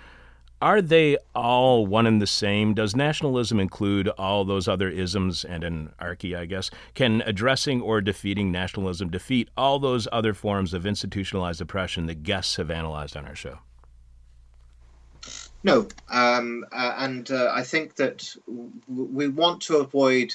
Are they all one and the same? Does nationalism include all those other isms and anarchy, I guess? Can addressing or defeating nationalism defeat all those other forms of institutionalized oppression that guests have analyzed on our show? No. Um, uh, and uh, I think that w- we want to avoid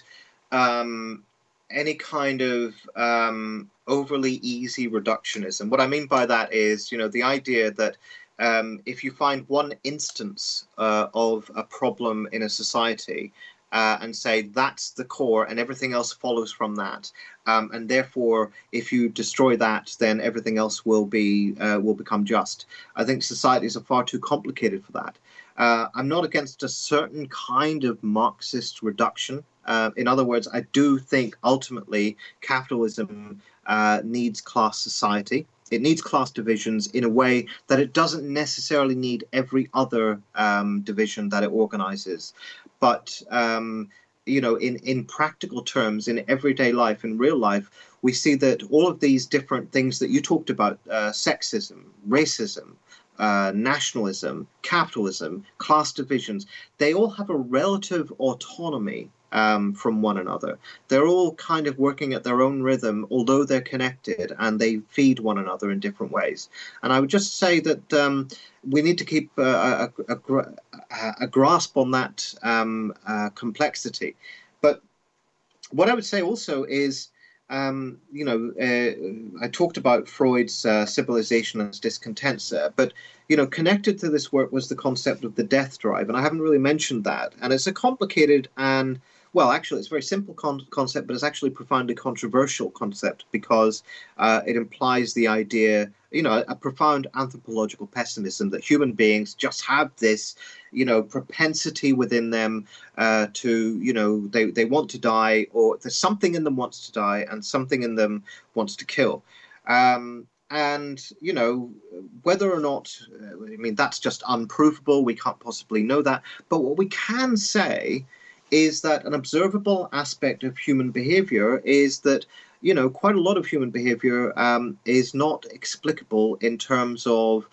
um, any kind of um, overly easy reductionism. What I mean by that is, you know, the idea that um, if you find one instance uh, of a problem in a society uh, and say that's the core and everything else follows from that, um, and therefore if you destroy that, then everything else will be uh, will become just. I think societies are far too complicated for that. Uh, I'm not against a certain kind of Marxist reduction. Uh, in other words, I do think ultimately capitalism uh, needs class society. It needs class divisions in a way that it doesn't necessarily need every other um, division that it organizes. But um, you know, in, in practical terms, in everyday life, in real life, we see that all of these different things that you talked about uh, sexism, racism, uh, nationalism, capitalism, class divisions they all have a relative autonomy um, from one another. They're all kind of working at their own rhythm, although they're connected and they feed one another in different ways. And I would just say that um, we need to keep a, a, a, grasp on that um, uh, complexity. But what I would say also is. Um, you know, uh, I talked about Freud's uh, civilization as discontents, but you know, connected to this work was the concept of the death drive, and I haven't really mentioned that. And it's a complicated and well, actually, it's a very simple con- concept, but it's actually a profoundly controversial concept because uh, it implies the idea, you know, a profound anthropological pessimism that human beings just have this, you know, propensity within them uh, to, you know, they, they want to die, or there's something in them wants to die, and something in them wants to kill. Um, and you know whether or not i mean that's just unprovable we can't possibly know that but what we can say is that an observable aspect of human behavior is that you know quite a lot of human behavior um, is not explicable in terms of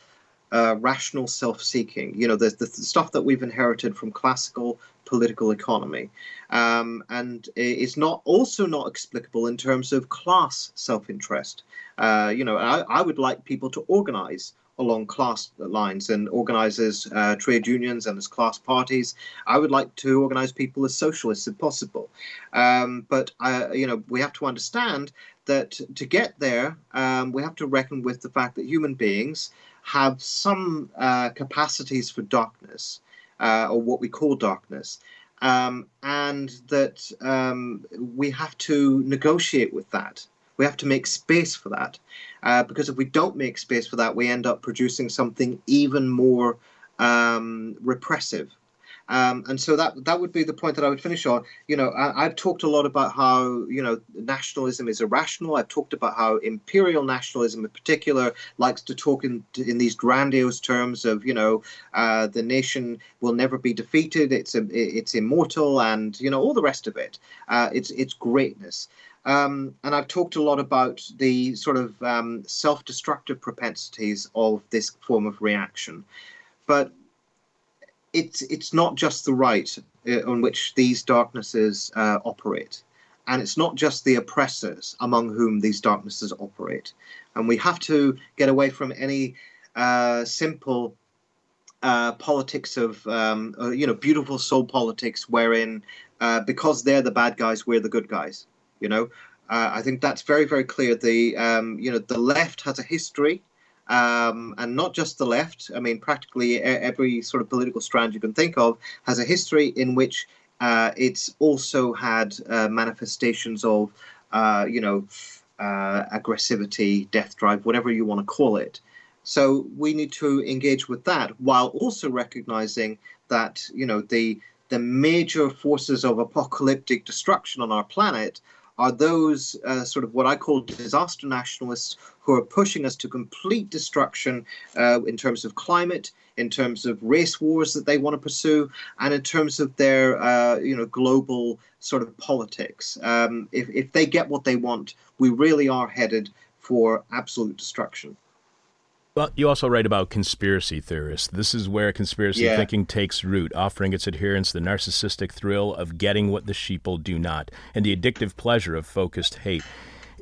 uh, rational self-seeking. You know, the, the stuff that we've inherited from classical political economy, um, and it's not also not explicable in terms of class self-interest. Uh, you know, I, I would like people to organize along class lines and organises uh, trade unions and as class parties. I would like to organize people as socialists if possible. Um, but, uh, you know, we have to understand that to get there, um, we have to reckon with the fact that human beings have some uh, capacities for darkness, uh, or what we call darkness. Um, and that um, we have to negotiate with that. We have to make space for that. Uh, because if we don't make space for that, we end up producing something even more um, repressive. Um, and so that that would be the point that I would finish on. You know, I, have talked a lot about how you know nationalism is irrational. I've talked about how imperial nationalism, in particular, likes to talk in in these grandiose terms of you know uh, the nation will never be defeated. It's a, it's immortal, and you know all the rest of it. Uh, it's it's greatness. Um, and I've talked a lot about the sort of um, self destructive propensities of this form of reaction. But it's, it's not just the right uh, on which these darknesses uh, operate. And it's not just the oppressors among whom these darknesses operate. And we have to get away from any uh, simple uh, politics of, um, uh, you know, beautiful soul politics wherein uh, because they're the bad guys, we're the good guys. You know, uh, I think that's very, very clear. The um, you know the left has a history, um, and not just the left. I mean, practically every sort of political strand you can think of has a history in which uh, it's also had uh, manifestations of uh, you know uh, aggressivity, death drive, whatever you want to call it. So we need to engage with that while also recognizing that you know the the major forces of apocalyptic destruction on our planet are those uh, sort of what I call disaster nationalists who are pushing us to complete destruction uh, in terms of climate, in terms of race wars that they want to pursue, and in terms of their uh, you know global sort of politics. Um, if if they get what they want, we really are headed for absolute destruction. Well, you also write about conspiracy theorists. This is where conspiracy yeah. thinking takes root, offering its adherents the narcissistic thrill of getting what the sheeple do not, and the addictive pleasure of focused hate.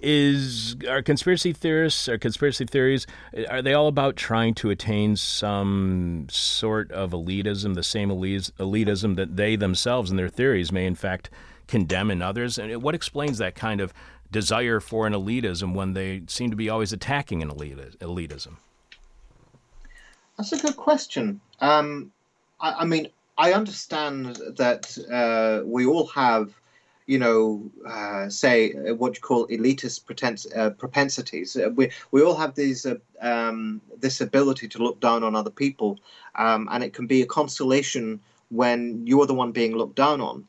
Is are conspiracy theorists or conspiracy theories are they all about trying to attain some sort of elitism, the same elitism that they themselves and their theories may in fact condemn in others? And what explains that kind of desire for an elitism when they seem to be always attacking an elitism? That's a good question. Um, I, I, mean, I understand that uh, we all have, you know, uh, say what you call elitist pretens- uh, propensities. Uh, we we all have these uh, um, this ability to look down on other people, um, and it can be a consolation when you're the one being looked down on.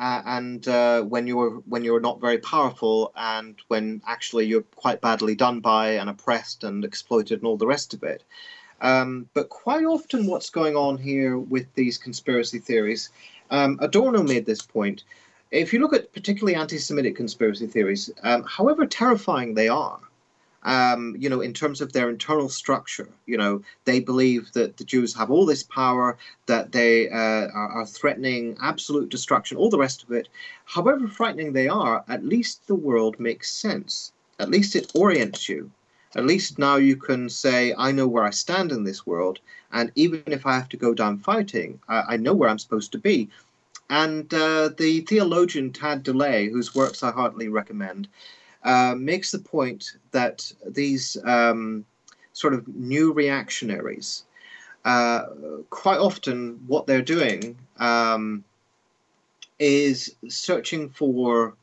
Uh, and uh, when you're when you're not very powerful, and when actually you're quite badly done by and oppressed and exploited and all the rest of it. Um, but quite often, what's going on here with these conspiracy theories, um, Adorno made this point. If you look at particularly anti-Semitic conspiracy theories, um, however terrifying they are, um, you know, in terms of their internal structure. You know, they believe that the Jews have all this power, that they uh, are, are, threatening absolute destruction, all the rest of it. However frightening they are, at least the world makes sense. At least it orients you. At least now you can say, I know where I stand in this world, and even if I have to go down fighting, I, I know where I'm supposed to be. And uh, the theologian Tad DeLay, whose works I heartily recommend, uh, makes the point that these um, sort of new reactionaries, uh, quite often what they're doing um, is searching for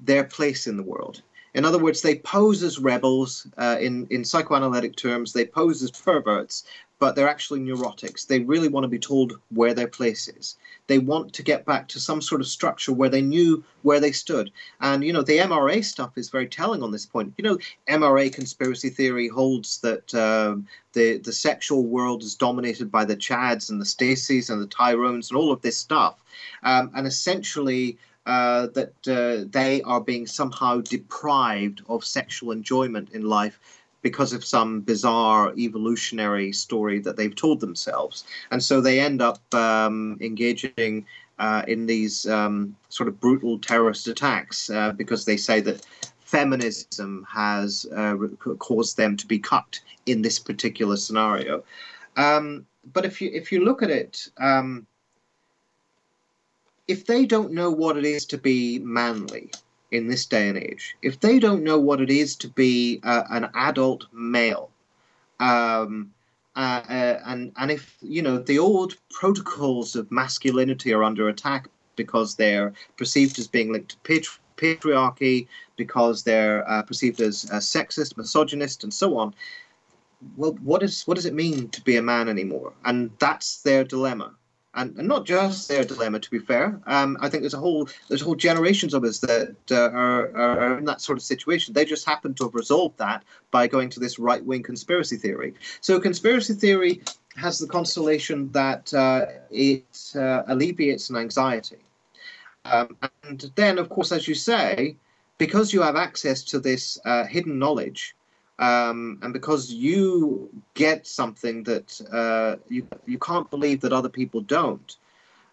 their place in the world. In other words, they pose as rebels uh, in, in psychoanalytic terms, they pose as perverts, but they're actually neurotics. They really want to be told where their place is. They want to get back to some sort of structure where they knew where they stood. And, you know, the MRA stuff is very telling on this point. You know, MRA conspiracy theory holds that um, the, the sexual world is dominated by the Chads and the Stacys and the Tyrones and all of this stuff. Um, and essentially, uh, that uh, they are being somehow deprived of sexual enjoyment in life because of some bizarre evolutionary story that they've told themselves. And so they end up um, engaging uh, in these um, sort of brutal terrorist attacks uh, because they say that feminism has uh, caused them to be cut in this particular scenario. Um, but if you if you look at it, um, if they don't know what it is to be manly, in this day and age, if they don't know what it is to be uh, an adult male, um, uh, uh, and and if you know the old protocols of masculinity are under attack because they're perceived as being linked to patri- patriarchy, because they're uh, perceived as sexist, misogynist, and so on. Well, what is what does it mean to be a man anymore? And that's their dilemma and, and not just their dilemma. To be fair, um, I think there's a whole there's whole generations of us that uh, are, are in that sort of situation. They just happen to have resolved that by going to this right wing conspiracy theory. So conspiracy theory has the consolation that uh, it uh, alleviates an anxiety, um, and then of course, as you say, because you have access to this uh, hidden knowledge um, and because you get something that uh, you you can't believe that other people don't,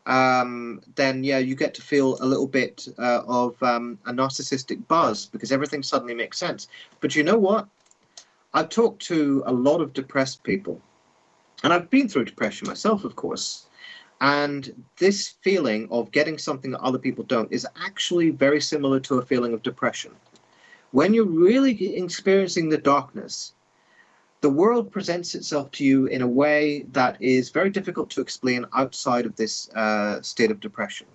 um, then yeah, you get to feel a little bit uh, of um, a narcissistic buzz because everything suddenly makes sense. But you know what? I've talked to a lot of depressed people, and I've been through depression myself, of course. And this feeling of getting something that other people don't is actually very similar to a feeling of depression when you're really experiencing the darkness, the world presents itself to you in a way that is very difficult to explain outside of this uh, state of depression.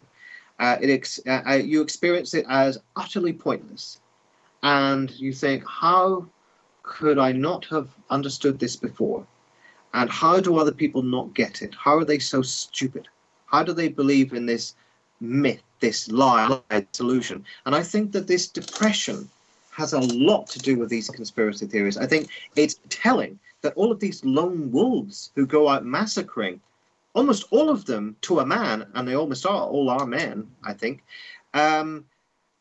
Uh, it ex- uh, uh you experience it as utterly pointless, and you think, "How could I not have understood this before? And how do other people not get it? How are they so stupid? How do they believe in this myth, this lie, this illusion? And I think that this depression has a lot to do with these conspiracy theories. I think it's telling that all of these lone wolves who go out massacring, almost all of them to a man, and they almost are all are men, I think. Um,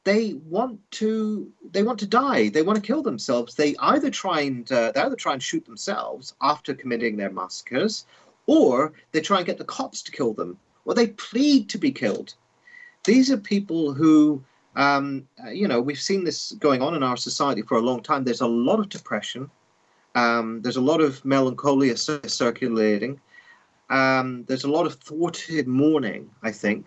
they want to they want to die. They want to kill themselves. They either try and uh, they either try and shoot themselves after committing their massacres, or they try and get the cops to kill them, or they plead to be killed. These are people who um, uh, you know, we've seen this going on in our society for a long time. There's a lot of depression. Um, there's a lot of melancholia circulating. Um, there's a lot of thwarted mourning, I think,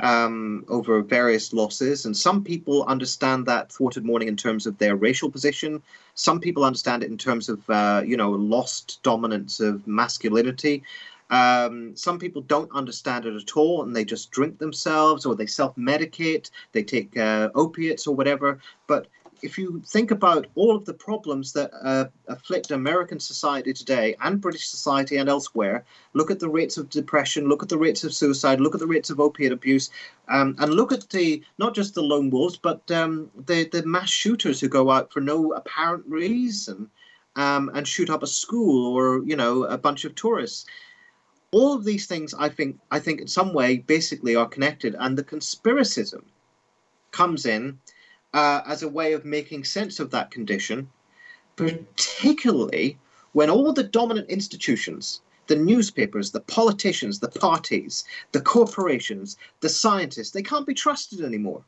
um, over various losses. And some people understand that thwarted mourning in terms of their racial position. Some people understand it in terms of, uh, you know, lost dominance of masculinity. Um, some people don't understand it at all and they just drink themselves or they self medicate, they take uh, opiates or whatever. But if you think about all of the problems that uh, afflict American society today and British society and elsewhere, look at the rates of depression, look at the rates of suicide, look at the rates of opiate abuse, um, and look at the not just the lone wolves, but um, the the mass shooters who go out for no apparent reason um, and shoot up a school or you know a bunch of tourists all of these things i think i think in some way basically are connected. And the conspiracism comes in uh, as a way of making sense of that condition particularly when all the dominant institutions the newspapers the politicians the parties the corporations the scientists they can't be trusted anymore.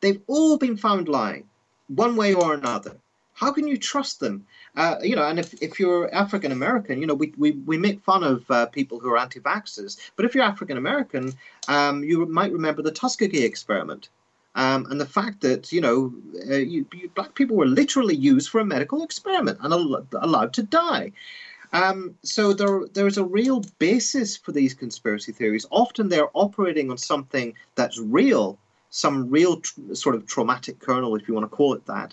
They've all been found lying one way or another how can you trust them? Uh, you know, and if, if you're African American, you know, we, we, we make fun of uh, people who are anti vaxxers, but if you're African American, um, you might remember the Tuskegee experiment. Um, and the fact that, you know, uh, you, you, black people were literally used for a medical experiment and al- allowed to die. Um, so there, there's a real basis for these conspiracy theories. Often they're operating on something that's real, some real tr- sort of traumatic kernel, if you want to call it that.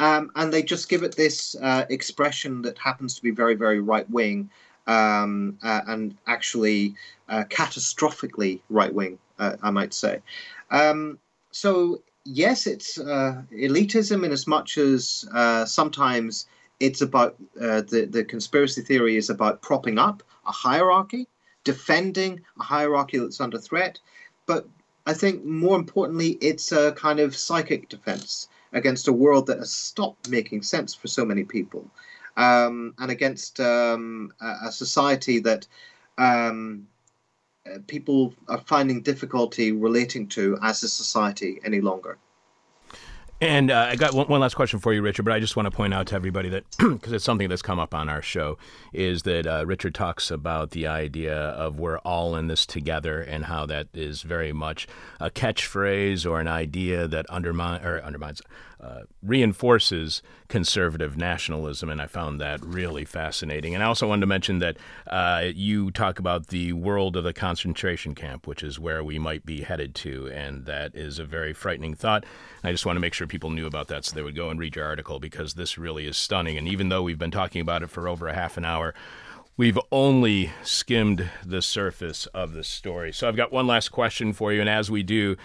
Um, and they just give it this uh, expression that happens to be very, very right wing um, uh, and actually uh, catastrophically right wing, uh, I might say. Um, so, yes, it's uh, elitism in as much as uh, sometimes it's about the, the conspiracy theory is about propping up a hierarchy, defending a hierarchy that's under threat. But I think more importantly, it's a kind of psychic defense against a world that has stopped making sense for so many people. um, and against um, a, a, society that um, uh, people are finding difficulty relating to as a society any longer. And uh, I got one, one, last question for you, Richard. But I just want to point out to everybody that because it's something that's come up on our show is that uh, Richard talks about the idea of we're all in this together and how that is very much a catchphrase or an idea that or undermines uh, reinforces conservative nationalism, and I found that really fascinating. And I also wanted to mention that uh, you talk about the world of the concentration camp, which is where we might be headed to, and that is a very frightening thought. I just want to make sure people knew about that so they would go and read your article because this really is stunning. And even though we've been talking about it for over a half an hour, we've only skimmed the surface of the story. So I've got one last question for you, and as we do,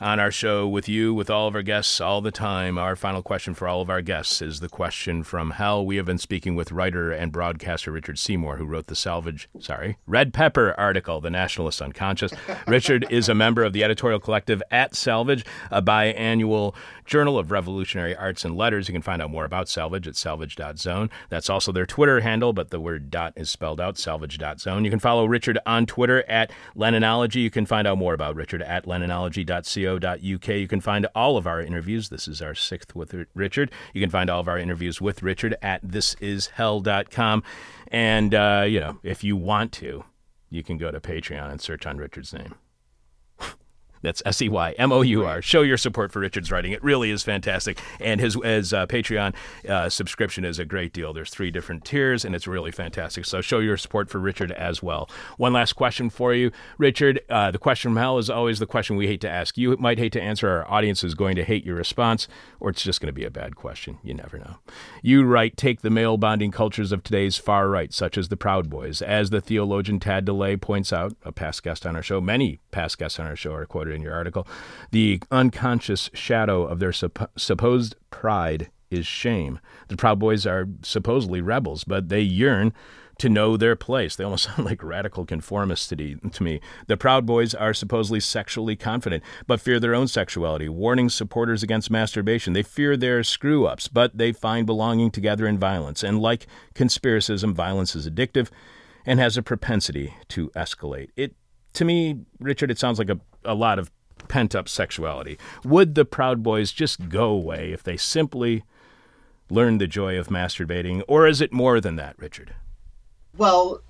on our show with you, with all of our guests all the time. Our final question for all of our guests is the question from hell. We have been speaking with writer and broadcaster Richard Seymour, who wrote the Salvage, sorry, Red Pepper article, The Nationalist Unconscious. Richard is a member of the editorial collective at Salvage, a biannual journal of revolutionary arts and letters. You can find out more about Salvage at salvage.zone. That's also their Twitter handle, but the word dot is spelled out, salvage.zone. You can follow Richard on Twitter at Leninology. You can find out more about Richard at leninology.co radio.uk. You can find all of our interviews. This is our sixth with Richard. You can find all of our interviews with Richard at thisishell.com. And, uh, you know, if you want to, you can go to Patreon and search on Richard's name. That's S E Y M O U R. Show your support for Richard's writing. It really is fantastic. And his, his uh, Patreon uh, subscription is a great deal. There's three different tiers, and it's really fantastic. So show your support for Richard as well. One last question for you, Richard. Uh, the question from hell is always the question we hate to ask. You might hate to answer. Our audience is going to hate your response, or it's just going to be a bad question. You never know. You write, take the male bonding cultures of today's far right, such as the Proud Boys. As the theologian Tad DeLay points out, a past guest on our show, many past guests on our show are quoted in your article, the unconscious shadow of their supp- supposed pride is shame. The Proud Boys are supposedly rebels, but they yearn to know their place. They almost sound like radical conformists to, to me. The Proud Boys are supposedly sexually confident, but fear their own sexuality, warning supporters against masturbation. They fear their screw ups, but they find belonging together in violence. And like conspiracism, violence is addictive and has a propensity to escalate. It to me, Richard, it sounds like a, a lot of pent up sexuality. Would the Proud Boys just go away if they simply learned the joy of masturbating, or is it more than that, Richard? Well,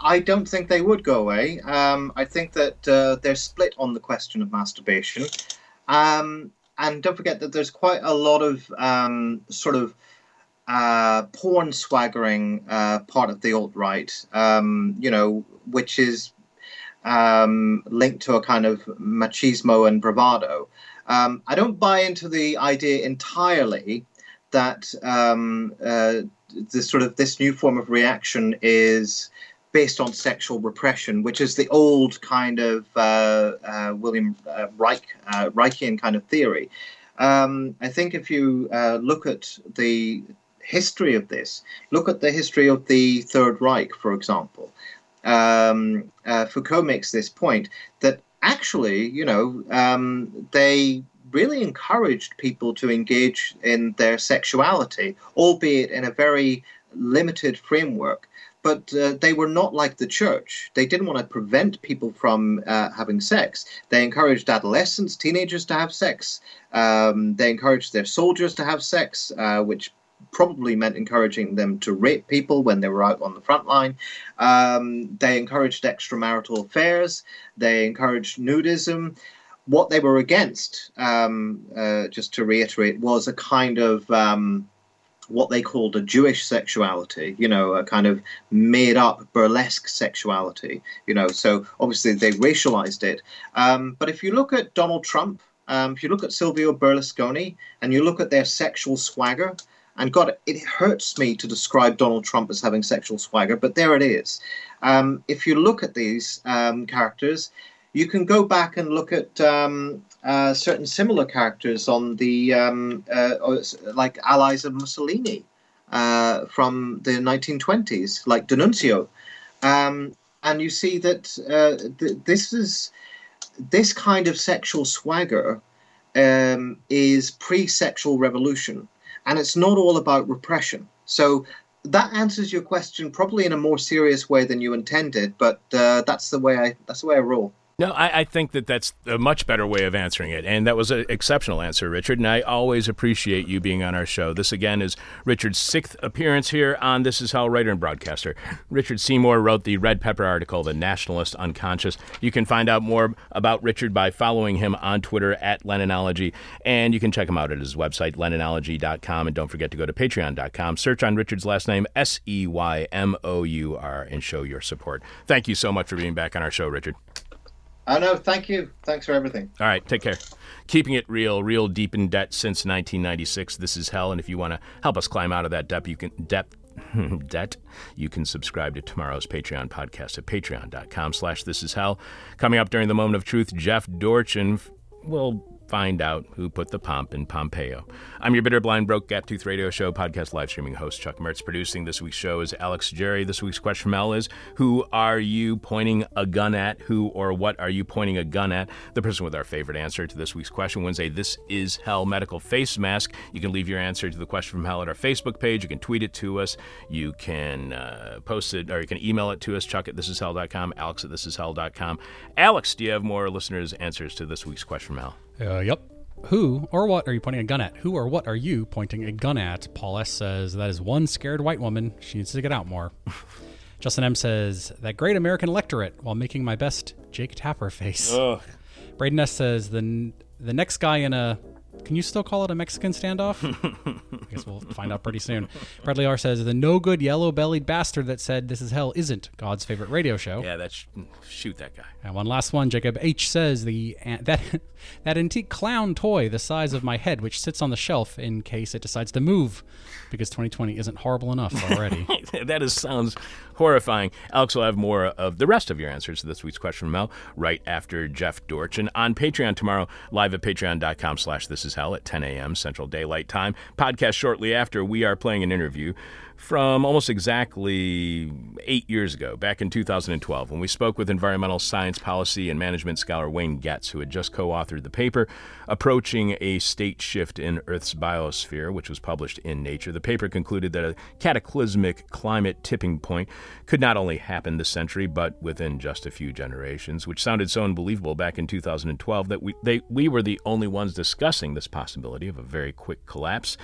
I don't think they would go away. Um, I think that uh, they're split on the question of masturbation. Um, and don't forget that there's quite a lot of um, sort of uh, porn swaggering uh, part of the alt right, um, you know, which is um, linked to a kind of machismo and bravado. Um, I don't buy into the idea entirely that um, uh, this sort of this new form of reaction is based on sexual repression, which is the old kind of uh, uh, William uh, Reich, uh, Reichian kind of theory. Um, I think if you uh, look at the history of this, look at the history of the Third Reich, for example um, uh, Foucault makes this point that actually, you know, um, they really encouraged people to engage in their sexuality, albeit in a very limited framework. But uh, they were not like the church. They didn't want to prevent people from uh, having sex. They encouraged adolescents, teenagers to have sex. Um, they encouraged their soldiers to have sex, uh, which probably meant encouraging them to rape people when they were out on the front line. Um, they encouraged extramarital affairs. They encouraged nudism. What they were against, um, uh, just to reiterate, was a kind of um, what they called a Jewish sexuality, you know, a kind of made up burlesque sexuality, you know. So obviously they racialized it. Um, but if you look at Donald Trump, um, if you look at Silvio Berlusconi, and you look at their sexual swagger, and God, it hurts me to describe Donald Trump as having sexual swagger, but there it is. Um, if you look at these um, characters, you can go back and look at um, uh, certain similar characters on the uh, like allies of Mussolini uh, from the 1920s, like D'Annunzio, um, and you see that uh, th- this is this kind of sexual swagger um, is pre-sexual revolution and it's not all about repression. So that answers your question probably in a more serious way than you intended, but uh, that's the way I that's the way I roll. No, I, I, think that that's a much better way of answering it. And that was an exceptional answer, Richard. And I always appreciate you being on our show. This, again, is Richard's sixth appearance here on This Is Hell writer and broadcaster. Richard Seymour wrote the Red Pepper article, The Nationalist Unconscious. You can find out more about Richard by following him on Twitter at Leninology. And you can check him out at his website, leninology.com. And don't forget to go to patreon.com, search on Richard's last name, S E Y M O U R, and show your support. Thank you so much for being back on our show, Richard. Oh, no, thank you. Thanks for everything. All right, take care. Keeping it real, real deep in debt since 1996. This is hell, and if you want to help us climb out of that debt, you can debt debt you can subscribe to tomorrow's patreon podcast at patreon.com slash this is hell coming up during the moment of truth jeff dorchen will find out who put the pomp in Pompeo. I'm your bitter, blind, broke, gap tooth radio show podcast live streaming host, Chuck Mertz. Producing this week's show is Alex Jerry. This week's question from Hell is Who are you pointing a gun at? Who or what are you pointing a gun at? The person with our favorite answer to this week's question a This Is Hell medical face mask. You can leave your answer to the question from Hell at our Facebook page. You can tweet it to us. You can uh, post it or you can email it to us, Chuck at thisishell.com, Alex at thisishell.com. Alex, do you have more listeners' answers to this week's question from Hell? Uh, yep. Who or what are you pointing a gun at? Who or what are you pointing a gun at? Paul S says that is one scared white woman. She needs to get out more. Justin M says that great American electorate while making my best Jake Tapper face. Ugh. Braden S says the the next guy in a can you still call it a Mexican standoff? I guess we'll find out pretty soon. Bradley R says the no good yellow bellied bastard that said this is hell isn't God's favorite radio show. Yeah, that's shoot that guy. And one last one. Jacob H says the that that antique clown toy the size of my head, which sits on the shelf in case it decides to move, because 2020 isn't horrible enough already. that is sounds horrifying. Alex will have more of the rest of your answers to this week's question from Hell right after Jeff Dorch. And on Patreon tomorrow, live at patreon.com slash this is hell at 10 a.m. Central Daylight Time. Podcast shortly after, we are playing an interview from almost exactly eight years ago, back in 2012, when we spoke with environmental science policy and management scholar Wayne Getz, who had just co authored the paper Approaching a State Shift in Earth's Biosphere, which was published in Nature. The paper concluded that a cataclysmic climate tipping point could not only happen this century, but within just a few generations, which sounded so unbelievable back in 2012 that we, they, we were the only ones discussing this possibility of a very quick collapse.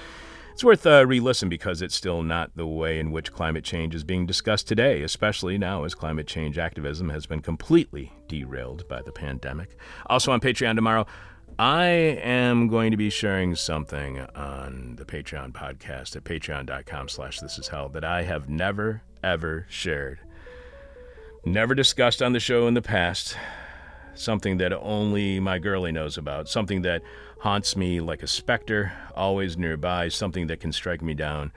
It's worth uh, a re listen because it's still not the way in which climate change is being discussed today, especially now as climate change activism has been completely derailed by the pandemic. Also on Patreon tomorrow, I am going to be sharing something on the Patreon podcast at patreon.com slash this is hell that I have never, ever shared. Never discussed on the show in the past. Something that only my girlie knows about. Something that haunts me like a specter, always nearby, something that can strike me down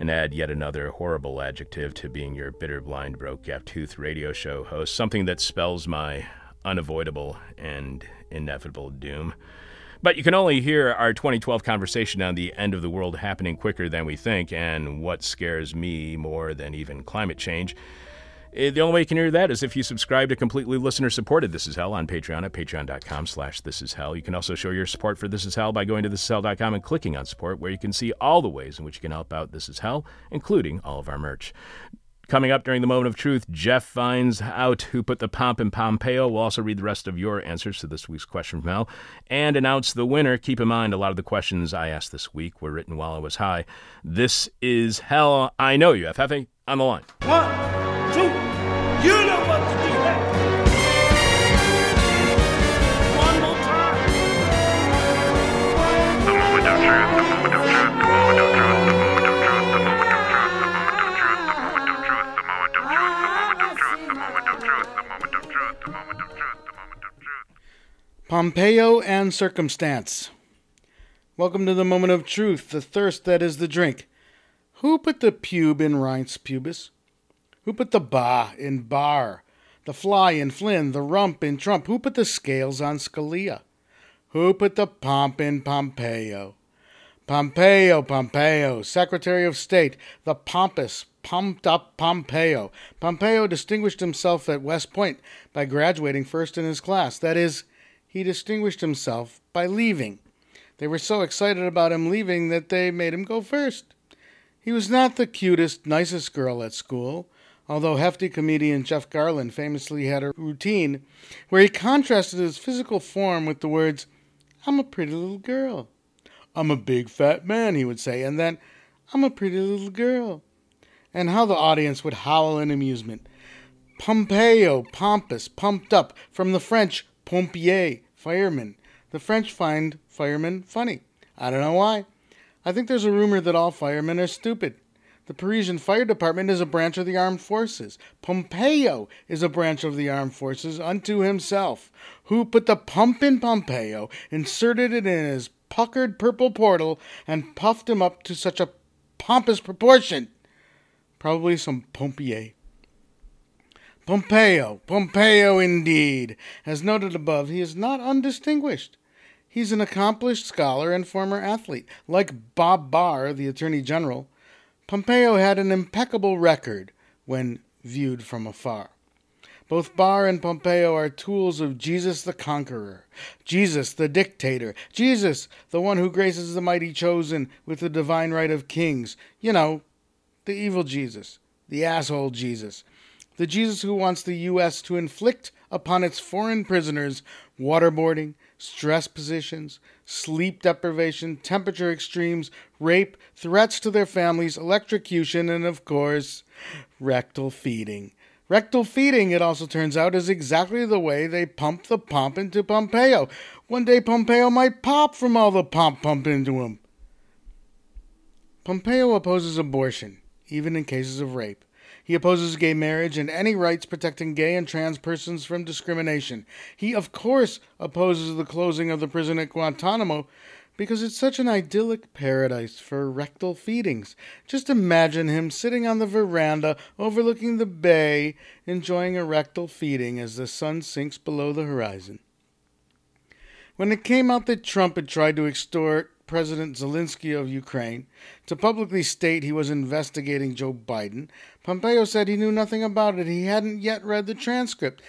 and add yet another horrible adjective to being your bitter, blind, broke, gap tooth radio show host, something that spells my unavoidable and inevitable doom. But you can only hear our 2012 conversation on the end of the world happening quicker than we think, and what scares me more than even climate change Uh, the only way you can hear that is if you subscribe to completely listener-supported This Is Hell on Patreon at patreon.com slash This Is Hell. You can also show your support for This Is Hell by going to thisishell.com and clicking on support, where you can see all the ways in which you can help out This Is Hell, including all of our merch. Coming up during the moment of truth, Jeff finds out who put the pomp in Pompeo. We'll also read the rest of your answers to this week's question from Hell and announce the winner. Keep in mind, a lot of the questions I asked this week were written while I was high. This is Hell. I know you. FFA on the line. Two, you know what to do. One more time. The moment of truth, the moment of truth, the moment of truth, the moment of truth, the moment of truth, the moment of truth, the moment of truth, the moment of truth, the moment of truth, the moment of truth, the moment of truth. Pompeo and circumstance. Welcome to the moment of truth, the thirst that is the drink. Who put the pube in Reince Priebus? Who put the ba in Barr? The fly in Flynn, the rump in Trump? Who put the scales on Scalia? Who put the pomp in Pompeo? Pompeo, Pompeo, Secretary of State, the pompous, pumped up Pompeo. Pompeo distinguished himself at West Point by graduating first in his class. That is, he distinguished himself by leaving. They were so excited about him leaving that they made him go first. He was not the cutest, nicest girl at school, although hefty comedian Jeff Garlin famously had a routine where he contrasted his physical form with the words, I'm a pretty little girl. I'm a big fat man, he would say, and then, I'm a pretty little girl. And how the audience would howl in amusement. Pompeo, pompous, pumped up, from the French pompier, fireman. The French find firemen funny. I don't know why. I think there's a rumor that all firemen are stupid. The Parisian Fire Department is a branch of the armed forces. Pompeo is a branch of the armed forces unto himself, who put the pump in Pompeo, inserted it in his puckered purple portal, and puffed him up to such a pompous proportion. Probably some pompier. Pompeo, Pompeo indeed. As noted above, he is not undistinguished. He's an accomplished scholar and former athlete. Like Bob Barr, the Attorney General, Pompeo had an impeccable record when viewed from afar. Both Barr and Pompeo are tools of Jesus the Conqueror, Jesus the Dictator, Jesus the one who graces the mighty chosen with the divine right of kings. You know, the evil Jesus, the asshole Jesus, the Jesus who wants the U.S. to inflict upon its foreign prisoners waterboarding, stress positions, sleep deprivation, temperature extremes, rape, threats to their families, electrocution, and of course, rectal feeding. Rectal feeding, it also turns out, is exactly the way they pump the pump into Pompeo. One day Pompeo might pop from all the pump pumped into him. Pompeo opposes abortion, even in cases of rape. He opposes gay marriage and any rights protecting gay and trans persons from discrimination. He, of course, opposes the closing of the prison at Guantanamo because it's such an idyllic paradise for rectal feedings. Just imagine him sitting on the veranda overlooking the bay, enjoying a rectal feeding as the sun sinks below the horizon. When it came out that Trump had tried to extort President Zelensky of Ukraine to publicly state he was investigating Joe Biden, Pompeo said he knew nothing about it. He hadn't yet read the transcript.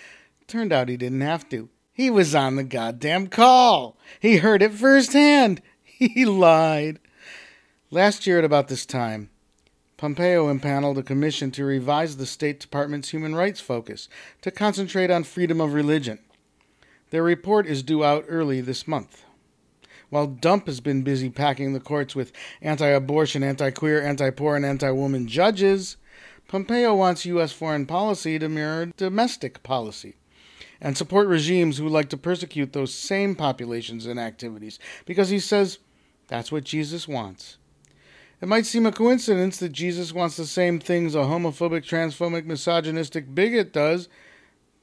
Turned out he didn't have to. He was on the goddamn call. He heard it firsthand. He lied. Last year at about this time, Pompeo impaneled a commission to revise the State Department's human rights focus to concentrate on freedom of religion. Their report is due out early this month. While Dump has been busy packing the courts with anti abortion, anti queer, anti poor, and anti woman judges, Pompeo wants U.S. foreign policy to mirror domestic policy and support regimes who like to persecute those same populations and activities because he says that's what Jesus wants. It might seem a coincidence that Jesus wants the same things a homophobic, transphobic, misogynistic bigot does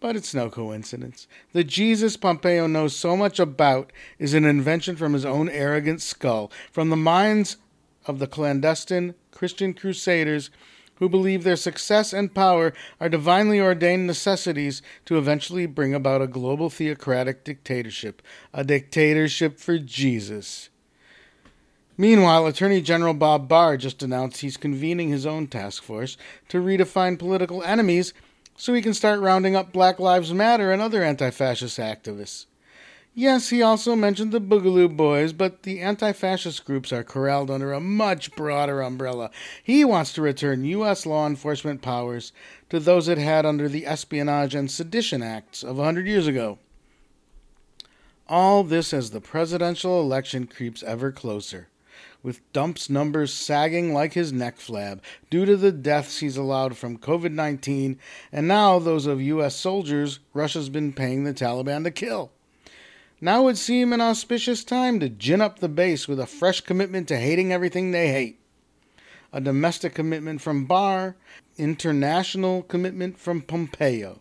but it's no coincidence. The Jesus Pompeo knows so much about is an invention from his own arrogant skull, from the minds of the clandestine Christian crusaders who believe their success and power are divinely ordained necessities to eventually bring about a global theocratic dictatorship, a dictatorship for Jesus. Meanwhile, Attorney General Bob Barr just announced he's convening his own task force to redefine political enemies so he can start rounding up Black Lives Matter and other anti fascist activists. Yes, he also mentioned the Boogaloo Boys, but the anti fascist groups are corralled under a much broader umbrella. He wants to return U.S. law enforcement powers to those it had under the Espionage and Sedition Acts of a hundred years ago. All this as the presidential election creeps ever closer with Dump's numbers sagging like his neck flab due to the deaths he's allowed from COVID 19 and now those of U.S. soldiers Russia's been paying the Taliban to kill. Now would seem an auspicious time to gin up the base with a fresh commitment to hating everything they hate. A domestic commitment from Barr, international commitment from Pompeo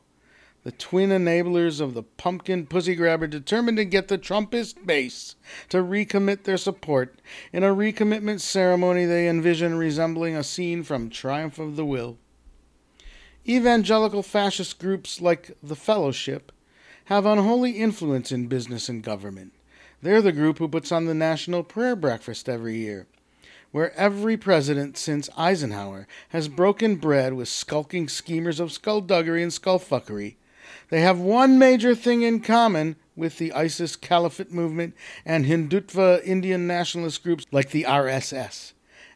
the twin enablers of the pumpkin pussy grabber determined to get the Trumpist base to recommit their support in a recommitment ceremony they envision resembling a scene from Triumph of the Will. Evangelical fascist groups like the Fellowship have unholy influence in business and government. They're the group who puts on the National Prayer Breakfast every year, where every president since Eisenhower has broken bread with skulking schemers of skullduggery and skullfuckery they have one major thing in common with the ISIS Caliphate movement and Hindutva Indian nationalist groups like the RSS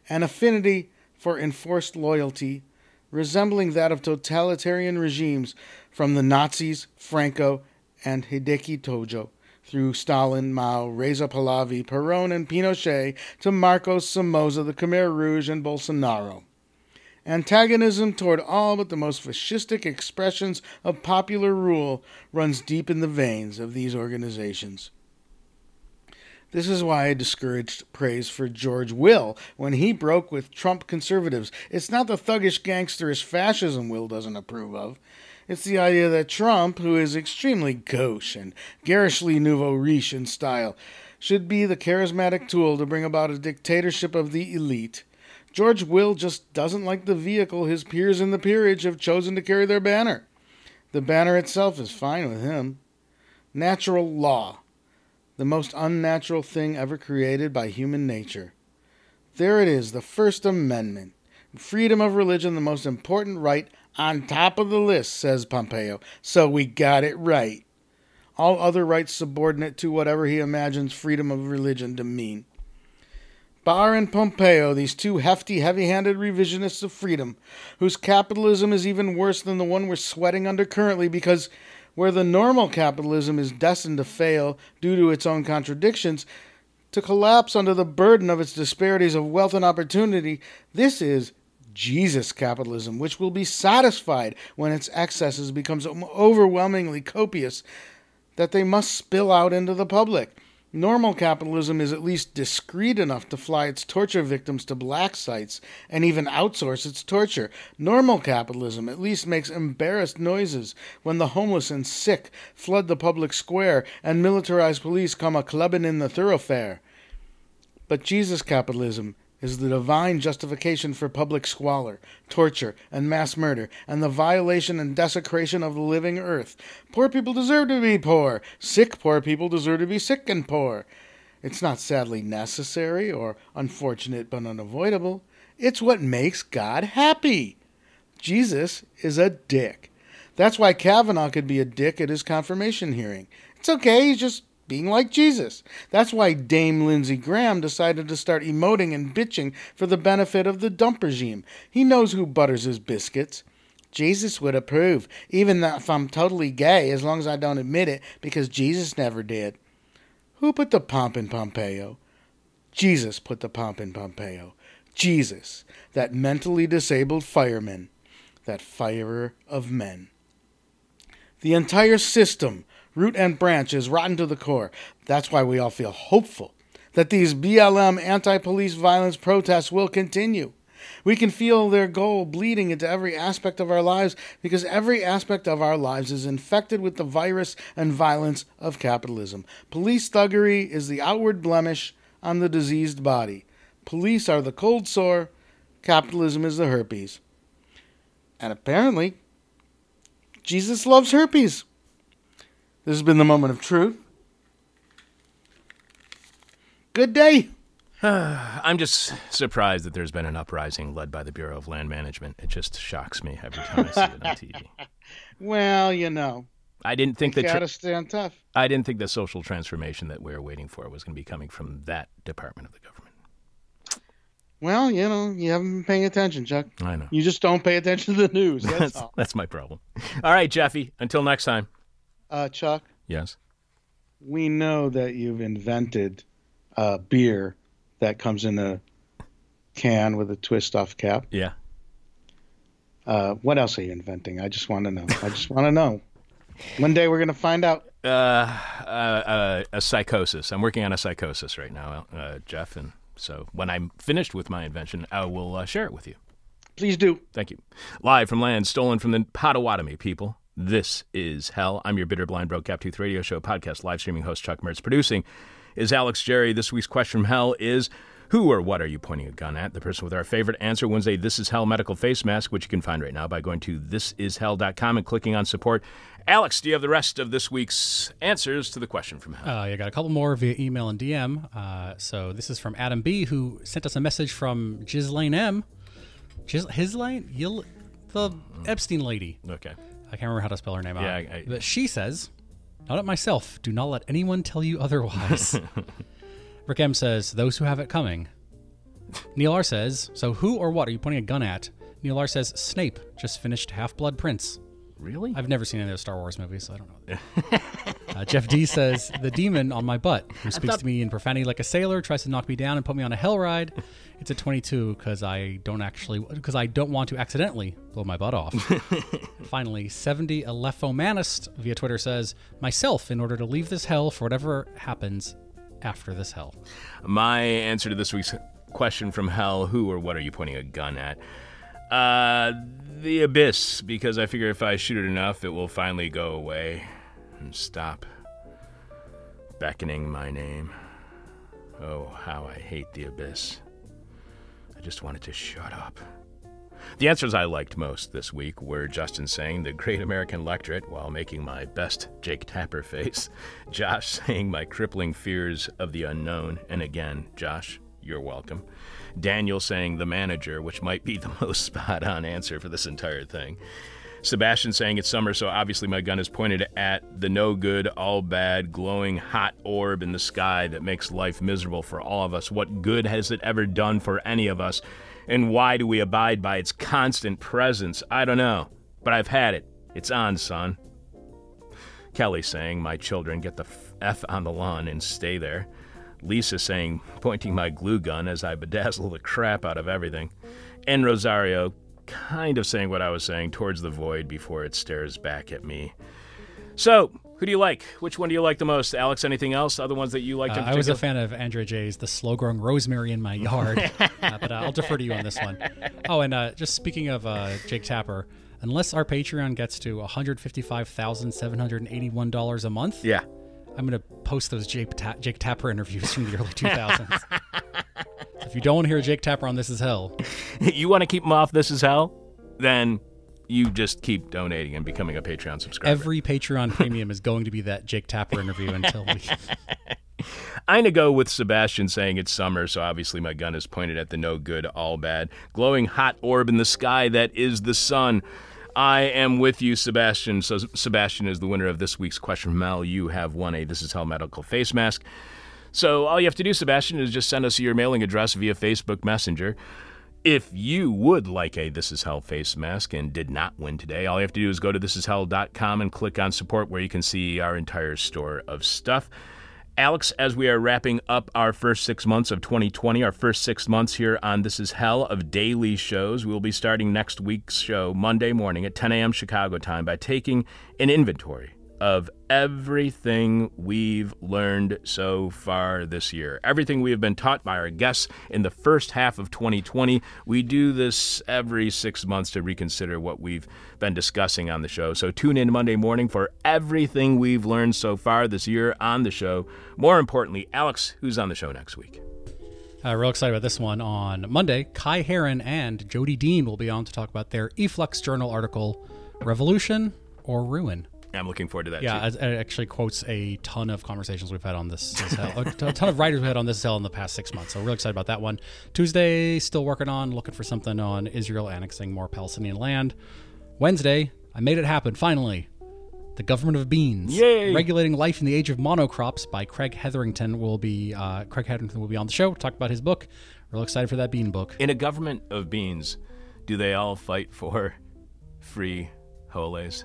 an affinity for enforced loyalty, resembling that of totalitarian regimes from the Nazis, Franco, and Hideki Tojo, through Stalin, Mao, Reza Pahlavi, Perón, and Pinochet, to Marcos Somoza, the Khmer Rouge, and Bolsonaro. Antagonism toward all but the most fascistic expressions of popular rule runs deep in the veins of these organizations. This is why I discouraged praise for George Will when he broke with Trump conservatives. It's not the thuggish, gangsterish fascism Will doesn't approve of. It's the idea that Trump, who is extremely gauche and garishly nouveau riche in style, should be the charismatic tool to bring about a dictatorship of the elite. George Will just doesn't like the vehicle his peers in the peerage have chosen to carry their banner. The banner itself is fine with him. Natural law, the most unnatural thing ever created by human nature. There it is, the First Amendment. Freedom of religion, the most important right on top of the list, says Pompeo. So we got it right. All other rights subordinate to whatever he imagines freedom of religion to mean. Barr and Pompeo, these two hefty, heavy handed revisionists of freedom, whose capitalism is even worse than the one we're sweating under currently because where the normal capitalism is destined to fail due to its own contradictions, to collapse under the burden of its disparities of wealth and opportunity, this is Jesus capitalism, which will be satisfied when its excesses become so overwhelmingly copious that they must spill out into the public. Normal capitalism is at least discreet enough to fly its torture victims to black sites and even outsource its torture. Normal capitalism at least makes embarrassed noises when the homeless and sick flood the public square and militarized police come a clubbing in the thoroughfare. But Jesus capitalism is the divine justification for public squalor, torture, and mass murder, and the violation and desecration of the living earth. Poor people deserve to be poor. Sick poor people deserve to be sick and poor. It's not sadly necessary or unfortunate but unavoidable. It's what makes God happy. Jesus is a dick. That's why Kavanaugh could be a dick at his confirmation hearing. It's okay, he's just being like Jesus. That's why Dame Lindsey Graham decided to start emoting and bitching for the benefit of the dump regime. He knows who butters his biscuits. Jesus would approve, even if I'm totally gay, as long as I don't admit it, because Jesus never did. Who put the pomp in Pompeo? Jesus put the pomp in Pompeo. Jesus, that mentally disabled fireman, that firer of men. The entire system root and branch, is rotten to the core. That's why we all feel hopeful that these BLM anti police violence protests will continue. We can feel their goal bleeding into every aspect of our lives because every aspect of our lives is infected with the virus and violence of capitalism. Police thuggery is the outward blemish on the diseased body. Police are the cold sore, capitalism is the herpes. And apparently, Jesus loves herpes. This has been the moment of truth. Good day. I'm just surprised that there's been an uprising led by the Bureau of Land Management. It just shocks me every time I see it on TV. Well, you know, I didn't think you the gotta stand tough. I didn't think the social transformation that we're waiting for was going to be coming from that department of the government. Well, you know, you haven't been paying attention, Chuck. I know. You just don't pay attention to the news. That's That's, all. that's my problem. All right, Jeffy. Until next time. Uh, Chuck, Yes. we know that you've invented uh, beer that comes in a can with a twist off cap. Yeah. Uh, what else are you inventing? I just want to know. I just want to know. One day we're going to find out. Uh, uh, uh, a psychosis. I'm working on a psychosis right now, uh, Jeff, and so when I'm finished with my invention, I will uh, share it with you. Please do. Thank you. Live from land stolen from the Potawatomi people. This is Hell. I'm your bitter, blind, broke, gap-toothed radio show podcast live streaming host Chuck Mertz. Producing is Alex Jerry. This week's question from Hell is who or what are you pointing a gun at? The person with our favorite answer wins a This Is Hell medical face mask, which you can find right now by going to thisishell.com and clicking on support. Alex, do you have the rest of this week's answers to the question from Hell? Uh, you got a couple more via email and DM. Uh, so this is from Adam B, who sent us a message from Ghislaine M. Lane, Yil- the Epstein lady. Okay. I can't remember how to spell her name Yeah, out. I- I- but she says, "Not at myself. Do not let anyone tell you otherwise." Rick M says, "Those who have it coming." Neil R says, So who or what are you pointing a gun at? Neil R says, Snape just finished Half Blood Prince. Really? I've never seen any of those Star Wars movies, so I don't know. uh, Jeff D says, The demon on my butt, who speaks to me in profanity like a sailor, tries to knock me down and put me on a hell ride. It's a 22 because I don't actually, because I don't want to accidentally blow my butt off. Finally, 70 Alephomanist via Twitter says, Myself, in order to leave this hell for whatever happens after this hell. My answer to this week's question from hell who or what are you pointing a gun at? Uh, the abyss, because I figure if I shoot it enough, it will finally go away and stop beckoning my name. Oh, how I hate the abyss. I just wanted to shut up. The answers I liked most this week were Justin saying the great American lectorate while making my best Jake Tapper face, Josh saying my crippling fears of the unknown, and again, Josh, you're welcome. Daniel saying the manager, which might be the most spot on answer for this entire thing. Sebastian saying it's summer, so obviously my gun is pointed at the no good, all bad, glowing hot orb in the sky that makes life miserable for all of us. What good has it ever done for any of us? And why do we abide by its constant presence? I don't know. But I've had it. It's on, son. Kelly saying, My children, get the F on the lawn and stay there. Lisa saying, pointing my glue gun as I bedazzle the crap out of everything. And Rosario kind of saying what I was saying towards the void before it stares back at me. So, who do you like? Which one do you like the most? Alex, anything else? Other ones that you liked Uh, I was a fan of Andrea J's "The Slow Growing Rosemary in My Yard," uh, but uh, I'll defer to you on this one. Oh, and uh, just speaking of uh, Jake Tapper, unless our Patreon gets to one hundred fifty-five thousand seven hundred eighty-one dollars a month, Yeah. I'm gonna post those Jake, Ta- Jake Tapper interviews from the early 2000s. if you don't want to hear Jake Tapper on This Is Hell, you want to keep them off This Is Hell? Then you just keep donating and becoming a Patreon subscriber. every Patreon premium is going to be that Jake Tapper interview until we. I'm going to go with Sebastian saying it's summer, so obviously my gun is pointed at the no good, all bad, glowing hot orb in the sky that is the sun. I am with you, Sebastian. So Sebastian is the winner of this week's question from Hell. You have won a This Is Hell medical face mask. So all you have to do, Sebastian, is just send us your mailing address via Facebook Messenger. If you would like a This Is Hell face mask and did not win today, all you have to do is go to thisishell.com and click on support where you can see our entire store of stuff. Alex, as we are wrapping up our first six months of 2020, our first six months here on This Is Hell of daily shows, we will be starting next week's show Monday morning at 10 a.m. Chicago time by taking an inventory of everything we've learned so far this year. Everything we have been taught by our guests in the first half of 2020. We do this every six months to reconsider what we've been discussing on the show. So tune in Monday morning for everything we've learned so far this year on the show. More importantly, Alex, who's on the show next week? Uh, real excited about this one. On Monday, Kai Heron and Jodi Dean will be on to talk about their e-flux Journal article, Revolution or Ruin. I'm looking forward to that Yeah, too. it actually quotes a ton of conversations we've had on this, this hell, a ton of writers we've had on this hell in the past six months. So we're really excited about that one. Tuesday, still working on looking for something on Israel annexing more Palestinian land. Wednesday, I made it happen finally. The Government of Beans, Yay! regulating life in the age of monocrops by Kregg Hetherington will be uh, Kregg Hetherington will be on the show. Talk about his book. Real excited for that bean book. In a government of beans, do they all fight for free holes?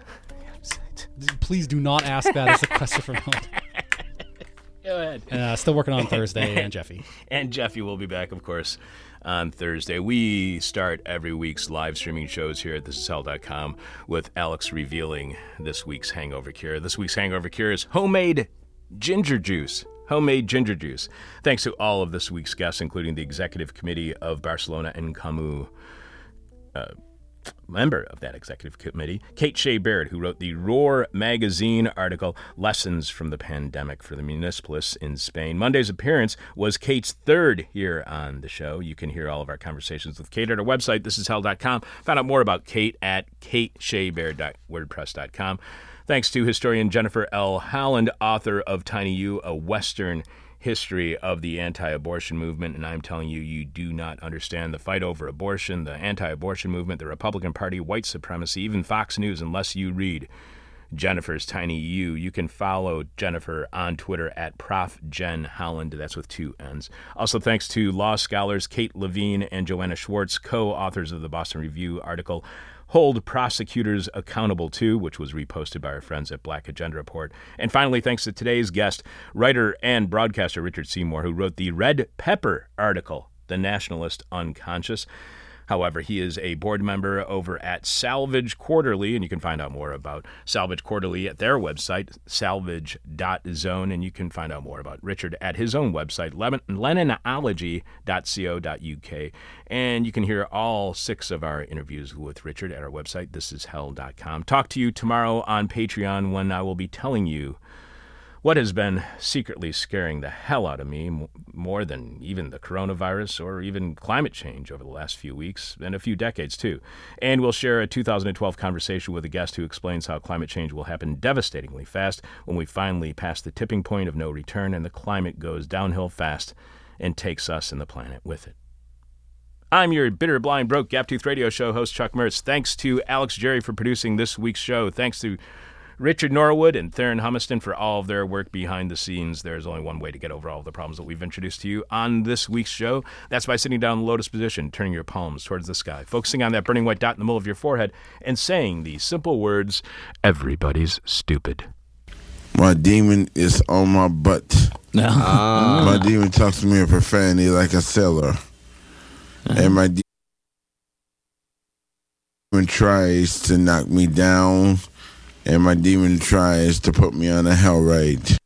Please do not ask that as a question for Hell. Go ahead. Uh, still working on Thursday and Jeffy. And Jeffy will be back, of course, on Thursday. We start every week's live streaming shows here at thisishell.com with Alex revealing this week's hangover cure. This week's hangover cure is homemade ginger juice. Homemade ginger juice. Thanks to all of this week's guests, including the executive committee of Barcelona en Comú member of that executive committee, Kate Shea Baird, who wrote the Roar magazine article, Lessons from the Pandemic for the Municipalists in Spain. Monday's appearance was Kate's third here on the show. You can hear all of our conversations with Kate at our website, thisishell.com. Find out more about Kate at katesheabaird.wordpress.com. Thanks to historian Jennifer L. Holland, author of Tiny You, a Western history of the anti abortion movement, and I'm telling you, you do not understand the fight over abortion, the anti abortion movement, the Republican Party, white supremacy, even Fox News, unless you read Jennifer's Tiny U. You can follow Jennifer on Twitter at Prof. Jen Holland. That's with two N's. Also, thanks to law scholars Kate Levine and Joanna Schwartz, co authors of the Boston Review article. Hold prosecutors accountable too, which was reposted by our friends at Black Agenda Report. And finally, thanks to today's guest, writer and broadcaster Richard Seymour, who wrote the Red Pepper article, The Nationalist Unconscious. However, he is a board member over at Salvage Quarterly, and you can find out more about Salvage Quarterly at their website, salvage.zone, and you can find out more about Richard at his own website, leninology.co.uk. And you can hear all six of our interviews with Richard at our website, thisishell.com. Talk to you tomorrow on Patreon when I will be telling you what has been secretly scaring the hell out of me more than even the coronavirus or even climate change over the last few weeks and a few decades too. And we'll share a 2012 conversation with a guest who explains how climate change will happen devastatingly fast when we finally pass the tipping point of no return and the climate goes downhill fast and takes us and the planet with it. I'm your bitter, blind, broke, gap tooth radio show host, Chuck Mertz. Thanks to Alex Jerry for producing this week's show. Thanks to Richard Norwood and Theron Humiston for all of their work behind the scenes. There's only one way to get over all of the problems that we've introduced to you on this week's show. That's by sitting down in the lotus position, turning your palms towards the sky, focusing on that burning white dot in the middle of your forehead, and saying the simple words, Everybody's stupid. My demon is on my butt. Ah. My demon talks to me in profanity like a sailor. And my demon tries to knock me down. And my demon tries to put me on a hell ride.